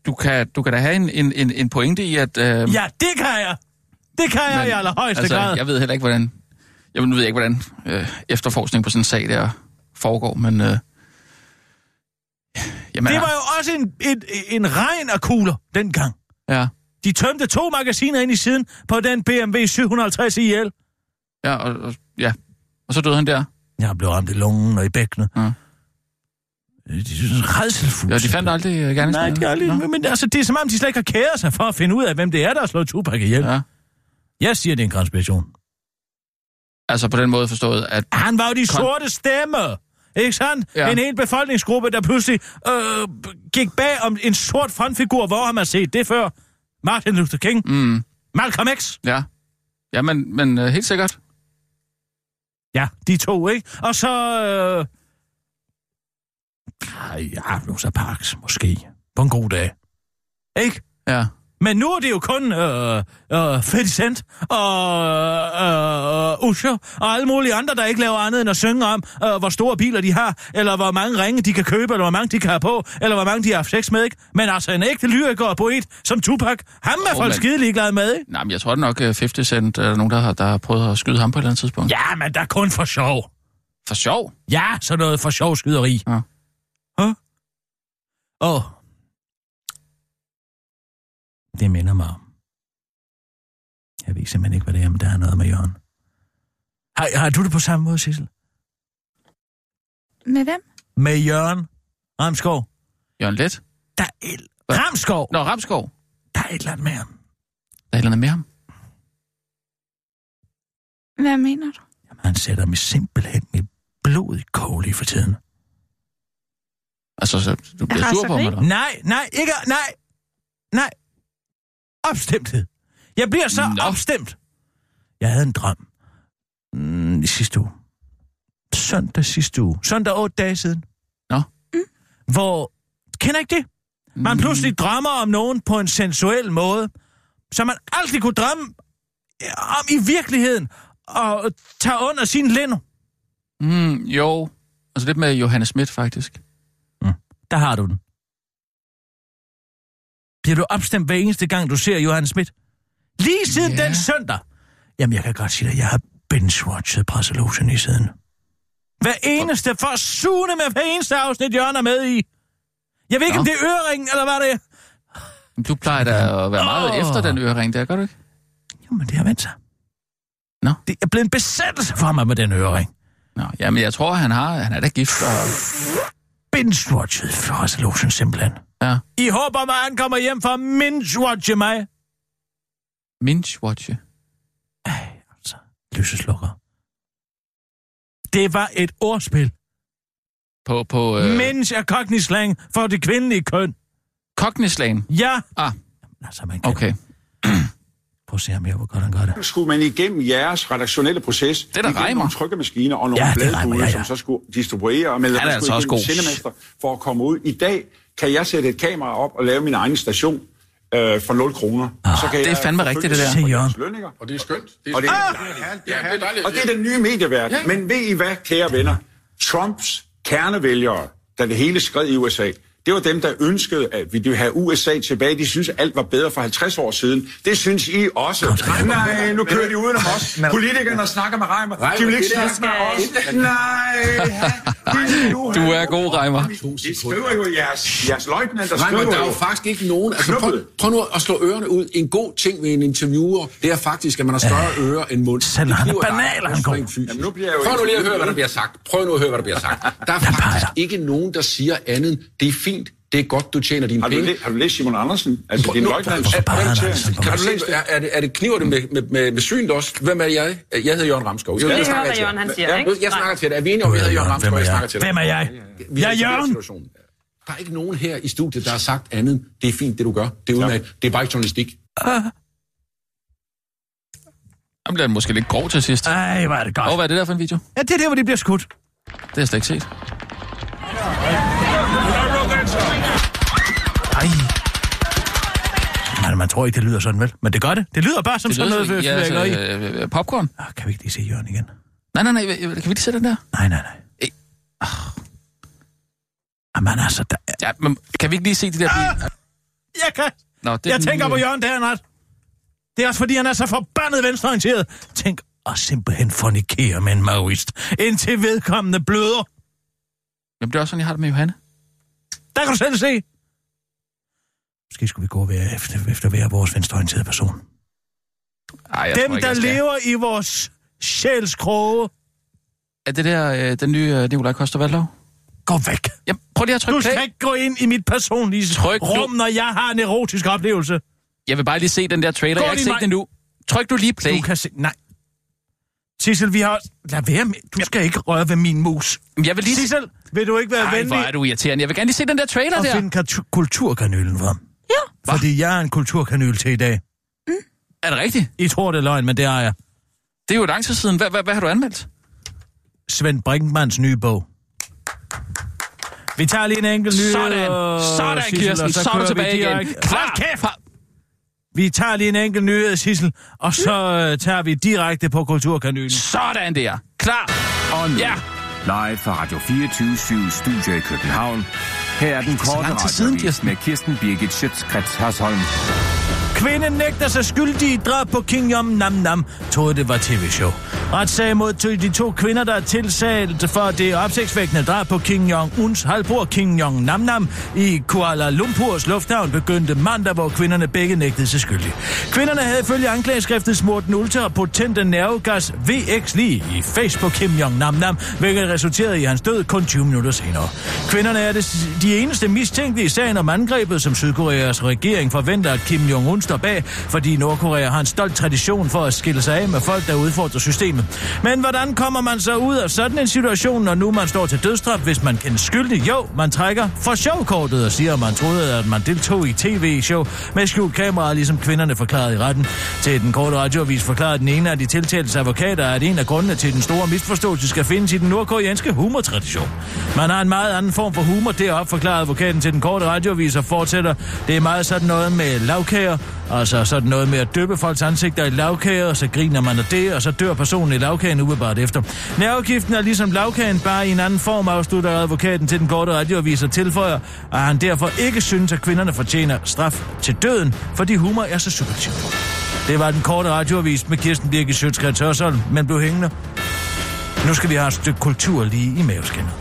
du kan, du kan da have en, en, en, en pointe i, at... Øh, Ja, det kan jeg. Det kan jeg men, i allerhøjeste altså, grad. Jeg ved heller ikke, hvordan... Jeg nu ved jeg ikke, hvordan øh, efterforskning på sådan en sag der foregår, men... Øh, jamen, Det var jo også en, en, en regn af kugler dengang. Ja, De tømte to magasiner ind i siden på den BMW 750 IL. ja, og, og, ja. og så døde han der. Jeg blev ramt i lungen og i bækkenet. Ja. De synes, redselfuldt. Ja, de fandt aldrig øh, gerningsmanden. Nej, de aldrig, Nå. men altså, det er som om, de slet ikke har kæret sig for at finde ud af, hvem det er, der har slået Tupac ihjel. Ja. Jeg siger, det er en konspiration. Altså på den måde forstået, at... Han var jo de sorte stemme. Ikke sandt? Ja. En hel befolkningsgruppe, der pludselig øh, gik bag om en sort frontfigur. Hvor har man set det før? Martin Luther King. Mm, Malcolm X. ja. Ja, men, men øh, helt sikkert. Ja, de to, ikke? Og så... Øh... Ja, Rosa Parks, måske. På en god dag. Ikke? Ja. Men nu er det jo kun øh, øh, 50 Cent og øh, øh, Usher og alle mulige andre, der ikke laver andet end at synge om, øh, hvor store biler de har, eller hvor mange ringe de kan købe, eller hvor mange de kan have på, eller hvor mange de har haft sex med, ikke? Men altså en ægte lyriker og poet som Tupac, ham er Jo, folk men- skide ligeglade med, ikke? Nej, men jeg tror nok, øh, 50 Cent er der nogen, der har, der har prøvet at skyde ham på et eller andet tidspunkt. Ja, men der er kun for sjov. For sjov. Ja, sådan noget for sjov skyderi. Ja. Huh? Åh. Det minder mig om. Jeg ved simpelthen ikke, hvad det er, men der er noget med Jørgen. Har, har du det på samme måde, Sissel? Med hvem? Med Jørgen Ramskov? Jørgen Let? Der er et... Ramskov! Nå, Ramskov. Der er et eller andet med ham. Der er et eller andet med ham. Hvad mener du? Jamen, han sætter mig simpelthen med blod i kog lige for tiden. Altså, så du bliver sur på mig, eller? Nej, nej, ikke... Nej, nej. Opstemthed. Jeg bliver så Nå. opstemt. Jeg havde en drøm. Mm, i sidste uge. Søndag sidste uge. Søndag otte dage siden. Nå. Hvor... Kender ikke det? Man pludselig drømmer om nogen på en sensuel måde, som man aldrig kunne drømme om i virkeligheden, og tage under sin lind. Mm, jo. Altså lidt med Johannes Schmidt, faktisk. Der har du den. Bliver du opstemt hver eneste gang, du ser Johan Schmidt? Lige siden Ja. den søndag. Jamen, jeg kan godt sige dig, jeg har binge-watchet Brasselosen i siden. Hver eneste for sugende med hver eneste afsnit, Jørgen er med i. Jeg ved ikke, Nå. om det er øreringen, eller hvad det er. Du plejer da at være meget Åh. efter den ørering der, gør du ikke? Jo, men det har vendt sig. Nå. Det er blevet en besættelse for mig med den ørering. Nå, jamen jeg tror, han har, han er da gift, og... Binge-watchet Brasselosen simpelthen. Ja. I håber, at han kommer hjem for at binge-watche mig. Minge-watche. Ej, altså. Lyseslukker. Det var et ordspil. På, på øh. Mens er cockney-slang for det kvindelige køn. Cockney-slang. Ja. Ah, Altså, man kan... okay. *clears throat* Prøv at se ham her, hvor godt han gør det. Skulle man igennem jeres redaktionelle proces, Det, der reimer. nogle trykkemaskiner og nogle Ja, ja, det bladebude, ja, ja. som så skulle distribuere, og med Han er altså også god. For at komme ud. I dag kan jeg sætte et kamera op og lave min egen station øh, for 0 kroner. Ah, så kan det er fandme rigtigt, det der. Jørgen. Lønninger. Og det er skønt. Det er Og det, skønt. Ja, det er dejligt. og det er den nye medieverden. Ja. Men ved I hvad, kære venner? Trumps kernevælgere, da det hele skred i USA, det var dem, der ønskede, at vi ville have USA tilbage. De synes, alt var bedre for 50 år siden. Det synes I også. Nej, nu kører de udenom os. Politikerne snakker med Reimer. De vil ikke det snakke med os. Nej. Du er god, Reimer. De skriver jo jeres, jeres løjtnant, der Nej, skriver der er jo faktisk ikke nogen... Altså, prøv, prøv nu at slå ørerne ud. En god ting ved en interviewer, det er faktisk, at man har større ører end mund. Selv Det han er banaler, han går. Jamen, nu bliver jeg jo Prøv nu lige at høre, hvad der bliver sagt. Prøv nu at høre, hvad der bliver sagt. Der er faktisk ikke nogen, der siger andet. Det er fint. Det er godt, du tjener dine Har du, penge. læ- har du læst Simon Andersen? Altså Prøv- løjtnant? er- han altså. Kan du læse, er, er, det, er det kniver det med, med, med, med synet også? Hvem er jeg? Jeg hedder Jørgen Ramskov. Jeg, lige jeg høre, snakker hvad til Jørgen dig. han siger, Ja, ikke? Jeg snakker til dig. Er vi enige om, jeg hedder Jørgen Ramskov? Hvem er Jeg snakker jeg? til dig. Hvem er jeg? Vi Jeg er Jørgen. situation. Der er ikke nogen her i studiet, der har sagt andet. Det er fint, det du gør. Det er udmærket. Det er bare ikke journalistik. Der bliver den måske lidt grov til sidst. Ej, hvor er det godt. Og hvad er det der for en video? Ja, det er der, hvor de bliver skudt. Det har jeg slet ikke set. Ej. Man, tror ikke, det lyder sådan, vel? Men det gør det. Det lyder bare som Det sådan noget ja, altså, øh, popcorn. Ah, kan vi ikke lige se Jørgen igen? Nej, nej, nej. Kan vi lige se den der? Nej, nej, nej. Eh. Jamen altså, der... Ja, men kan vi ikke lige se de der bil? jeg kan... Nå, det Jeg den tænker på Jørgen, er han ret. Det er også fordi, han er så forbandet venstreorienteret. Tænk at simpelthen fornikere med en maoist, indtil vedkommende bløder. Jamen, det er også sådan, jeg har det med Johanne. Der kan du selv se. Måske skulle vi gå og være efter, efter hver vores venstreorienterede person. Ej, jeg Dem, tror ikke, der jeg lever i vores sjælskroge. Er det der øh, den nye øh, Nikolaj Koster Gå væk. Jamen, prøv lige at trykke Du play. skal ikke gå ind i mit personlige Tryk nu. rum, når jeg har en erotisk oplevelse. Jeg vil bare lige se den der trailer. Gå jeg har ikke set den nu. Tryk du lige play. Du kan se... Nej. Sissel, vi har... Lad være med... Du skal ikke røre ved min mus. Jeg vil lige... Sissel, vil du ikke være Ej, hvor venlig er du irriterende. Jeg vil gerne lige se den der trailer og der. finde kultu- kulturkanylen Ja. Fordi jeg er en kulturkanyl til i dag. Er det rigtigt? I tror, det er løgn, men det er jeg. Det er jo lang tid siden. Hvad, hvad, hvad har du anmeldt? Svend Brinkmanns nye bog. Vi tager lige en enkelt nyhed. Sådan. og- Sådan, Sissel, Kirsten. og Så er du tilbage igen. direkte- Klar. Hold kæft! Vi tager lige en enkelt nyhed, Sissel, og så øh, tager vi direkte på kulturkanylen. Sådan der. Klar. Og nu, Ja. live fra Radio 24 Studio i København. Her er den så korte lang tid siden, radiovis Kirsten. med Kirsten Birgit Schøtzgrads Kvinde nægter sig skyldig i drab på King Yom Nam Nam, troede det var tv-show. Retssag mod to- de to kvinder, der er tilsalt for det opsigtsvækkende drab på Kim Jong-uns halvbror Kim Jong Nam Nam i Kuala Lumpurs lufthavn begyndte mandag, hvor kvinderne begge nægtede sig skyldige. Kvinderne havde ifølge anklageskriftet smurt den ultrapotente nervegas VX lige i face på Kim Jong Nam Nam, hvilket resulterede i hans død kun 20 minutter senere. Kvinderne er det, de eneste mistænkte i sagen om angrebet, som Sydkoreas regering forventer, at Kim Jong-un står bag, fordi Nordkorea har en stolt tradition for at skille sig af med folk, der udfordrer systemet. Men hvordan kommer man så ud af sådan en situation, når nu man står til dødstraf, hvis man kendes skyldig? Jo, man trækker for showkortet og siger, at man troede, at man deltog i tv-show med skjult kamera, ligesom kvinderne forklarede i retten. Til den korte radioavis forklarede den ene af de tiltaltes advokater, at en af grundene til den store misforståelse skal findes i den nordkoreanske humortradition. Man har en meget anden form for humor deroppe, forklarede advokaten til den korte radioavis og fortsætter. Det er meget sådan noget med lavkager, altså sådan noget med at døbe folks ansigter i lavkager, og så griner man af det, og så dør personen i lavkagen umiddelbart efter. Nervegiften er ligesom lavkagen, bare i en anden form, afslutter advokaten til den korte radioavis og tilføjer, at han derfor ikke synes, at kvinderne fortjener straf til døden, fordi humor er så subjektivt. Det var den korte radioavis med Kirsten Birke Sjøtskrets Hørsholm, men blev hængende. Nu skal vi have et stykke kultur lige i maveskinnet.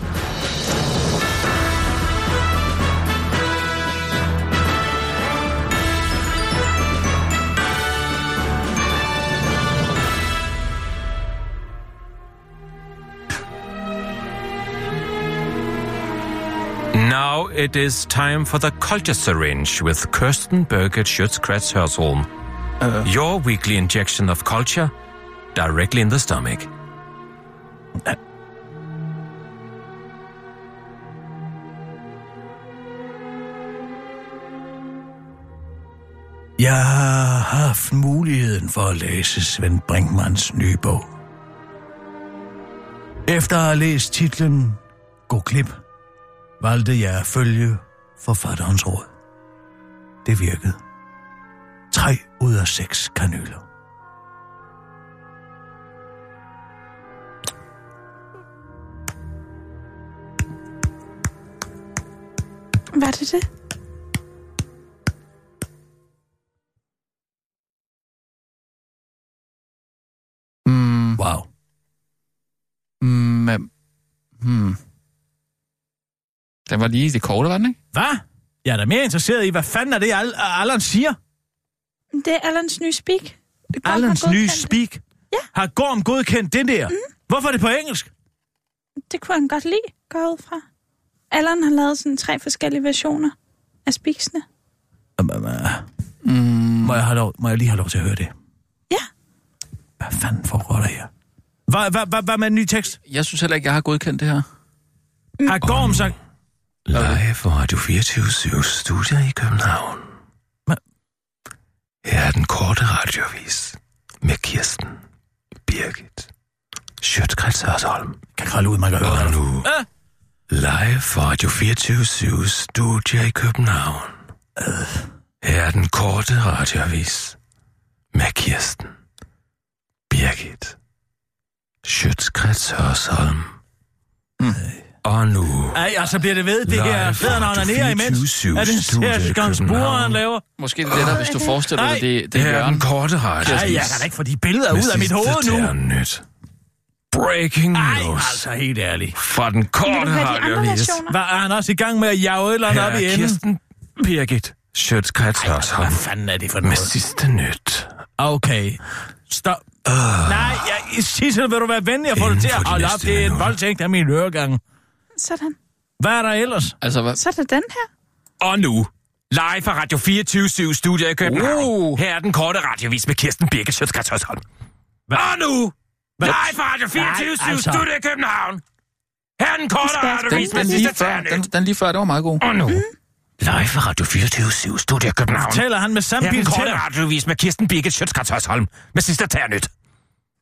It is time for the culture syringe with Kirsten Birgit Schützgrads Hörsholm. Uh-huh. Your weekly injection of culture directly in the stomach. Jeg har haft muligheden for at læse Svend Brinkmans nye bog. Efter at have læst titlen Gå glip, valgte jeg at følge forfatterens råd. Det virkede. Tre ud af seks kanyler. Var det det? Mm, Wow. mm, hmm. Den var lige det korte, var den, ikke? Hvad? Jeg er da mere interesseret i, hvad fanden er det, Al- Allan siger? Det er Allans nye speak. Allans nye speak. Ja. Har Gorm godkendt det der? Mm. Hvorfor er det på engelsk? Det kunne han godt lide, går ud fra. Allan har lavet sådan tre forskellige versioner af speaksene. Mm. Må, jeg have lov, må jeg lige have lov til at høre det? Ja. Hvad fanden foregår der her? Hvad, hvad, hvad, hvad med en ny tekst? Jeg synes heller ikke, jeg har godkendt det her. Har Gorm sagt... Live for Radio 24 studier i København. Her er den korte radiovis med Kirsten Birgit Schøtzgrads Hørsholm. Kan kralde ud, man kan høre Og nu Ah. live for Radio 24 studier i København. Her er den korte radiovis med Kirsten Birgit Schøtzgrads Hørsholm. Og nu... Ej, altså bliver det ved, det Live her bedre Radio navner imens. 24syv Er det en studie i særskigang spore, København. han laver? Måske er det lettere, hvis du forestiller dig, det, det Her er hjørne. den korte radiovis. Ej, jeg kan da ikke få de billeder ud af mit hoved nu. nyt. Breaking Ej, news. altså helt ærligt. Fra den korte versioner? Hvad er han også i gang med at jage et eller andet Her op i er enden? Kirsten Birgit Schøtzgrads Hørsholm. Hvad fanden er det for Med noget? sidste nyt. Okay. Stop. Uh, Nej, jeg, Sissel, vil du være venlig at få det til at de holde op? Det er en voldtægt af min øregang. Sådan. Hvad er der ellers? Altså, hvad? Så er det den her. og nu, live fra Radio 24 studier i København. Uh. Her er den korte radiovis med Kirsten Birgit Schøtzgrads Hørsholm. Og nu, live fra Radio 24 Nej, altså. studier i København. Her er den korte radiovis Den, med den, lige før, den, den lige før, det var meget god. Og nu, live fra Radio 24 studier i København. Taler han med Her er samme den korte radiovis med Kirsten Birgit Schøtzgrads Hørsholm. Med sidste tærnyt.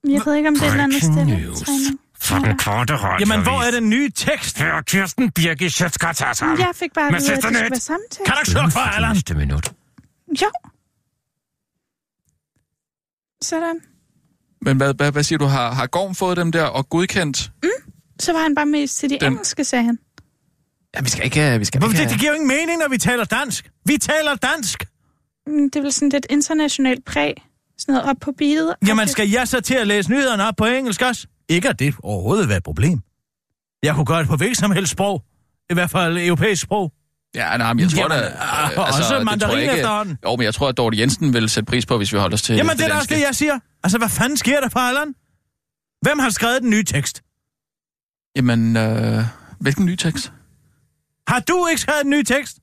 Jeg ved ikke, om det er et eller andet Breaking Fra den korte radiovis. Jamen, hvor er den nye tekst? Her er Kirsten Birgit Schøtzgrads Hørsholm. Jeg fik bare at vide, at det skulle være tekst. Kan du ikke slukke for, Allan? Næste minut. Jo. Sådan. Men hvad, hvad, hvad siger du? Har, har Gorm fået dem der og godkendt? Så var han bare mest til de Den- engelske, sagde han. Ja, vi skal ikke... Vi skal Hvorfor, ikke det, det giver jo ingen mening, når vi taler dansk. Vi taler dansk. Mm, Det er vel sådan lidt internationalt præg. sådan noget op på beatet. Jamen, skal jeg så til at læse nyhederne op på engelsk også? Ikke at det overhovedet være et problem. Jeg kunne gøre det på hvilket som helst sprog. I hvert fald europæisk sprog. Ja, nej, men jeg tror Jamen, da... øh, også det tror mandarin ikke- efterhånden. Jo, men jeg tror, at Dorte Jensen vil sætte pris på, hvis vi holder os til Jamen, det er da også det, jeg siger. Altså, hvad fanden sker der for Allan? Hvem har skrevet den nye tekst? Jamen, øh, hvilken ny tekst? Har du ikke skrevet den nye tekst?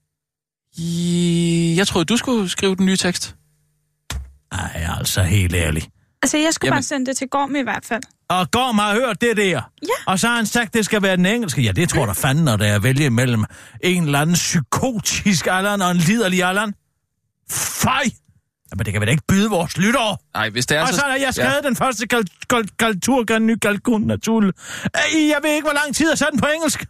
I... Jeg troede, du skulle skrive den nye tekst. Nej, altså helt ærligt. Altså, jeg skulle Jamen- bare sende det til Gorm i hvert fald. Og Gorm har hørt det der. Ja. Og så har han sagt, det skal være den engelske. Ja, det tror der fanden, når der er vælge mellem en eller anden psykotisk Allan og en liderlig Allan. Fej! Jamen, det kan vi da ikke byde vores lyttere. Nej, hvis det er Og så har jeg skrevet ja. den første kal- kal- kalturgan, ny kalkun, naturlig. Jeg ved ikke, hvor lang tid satte den på engelsk.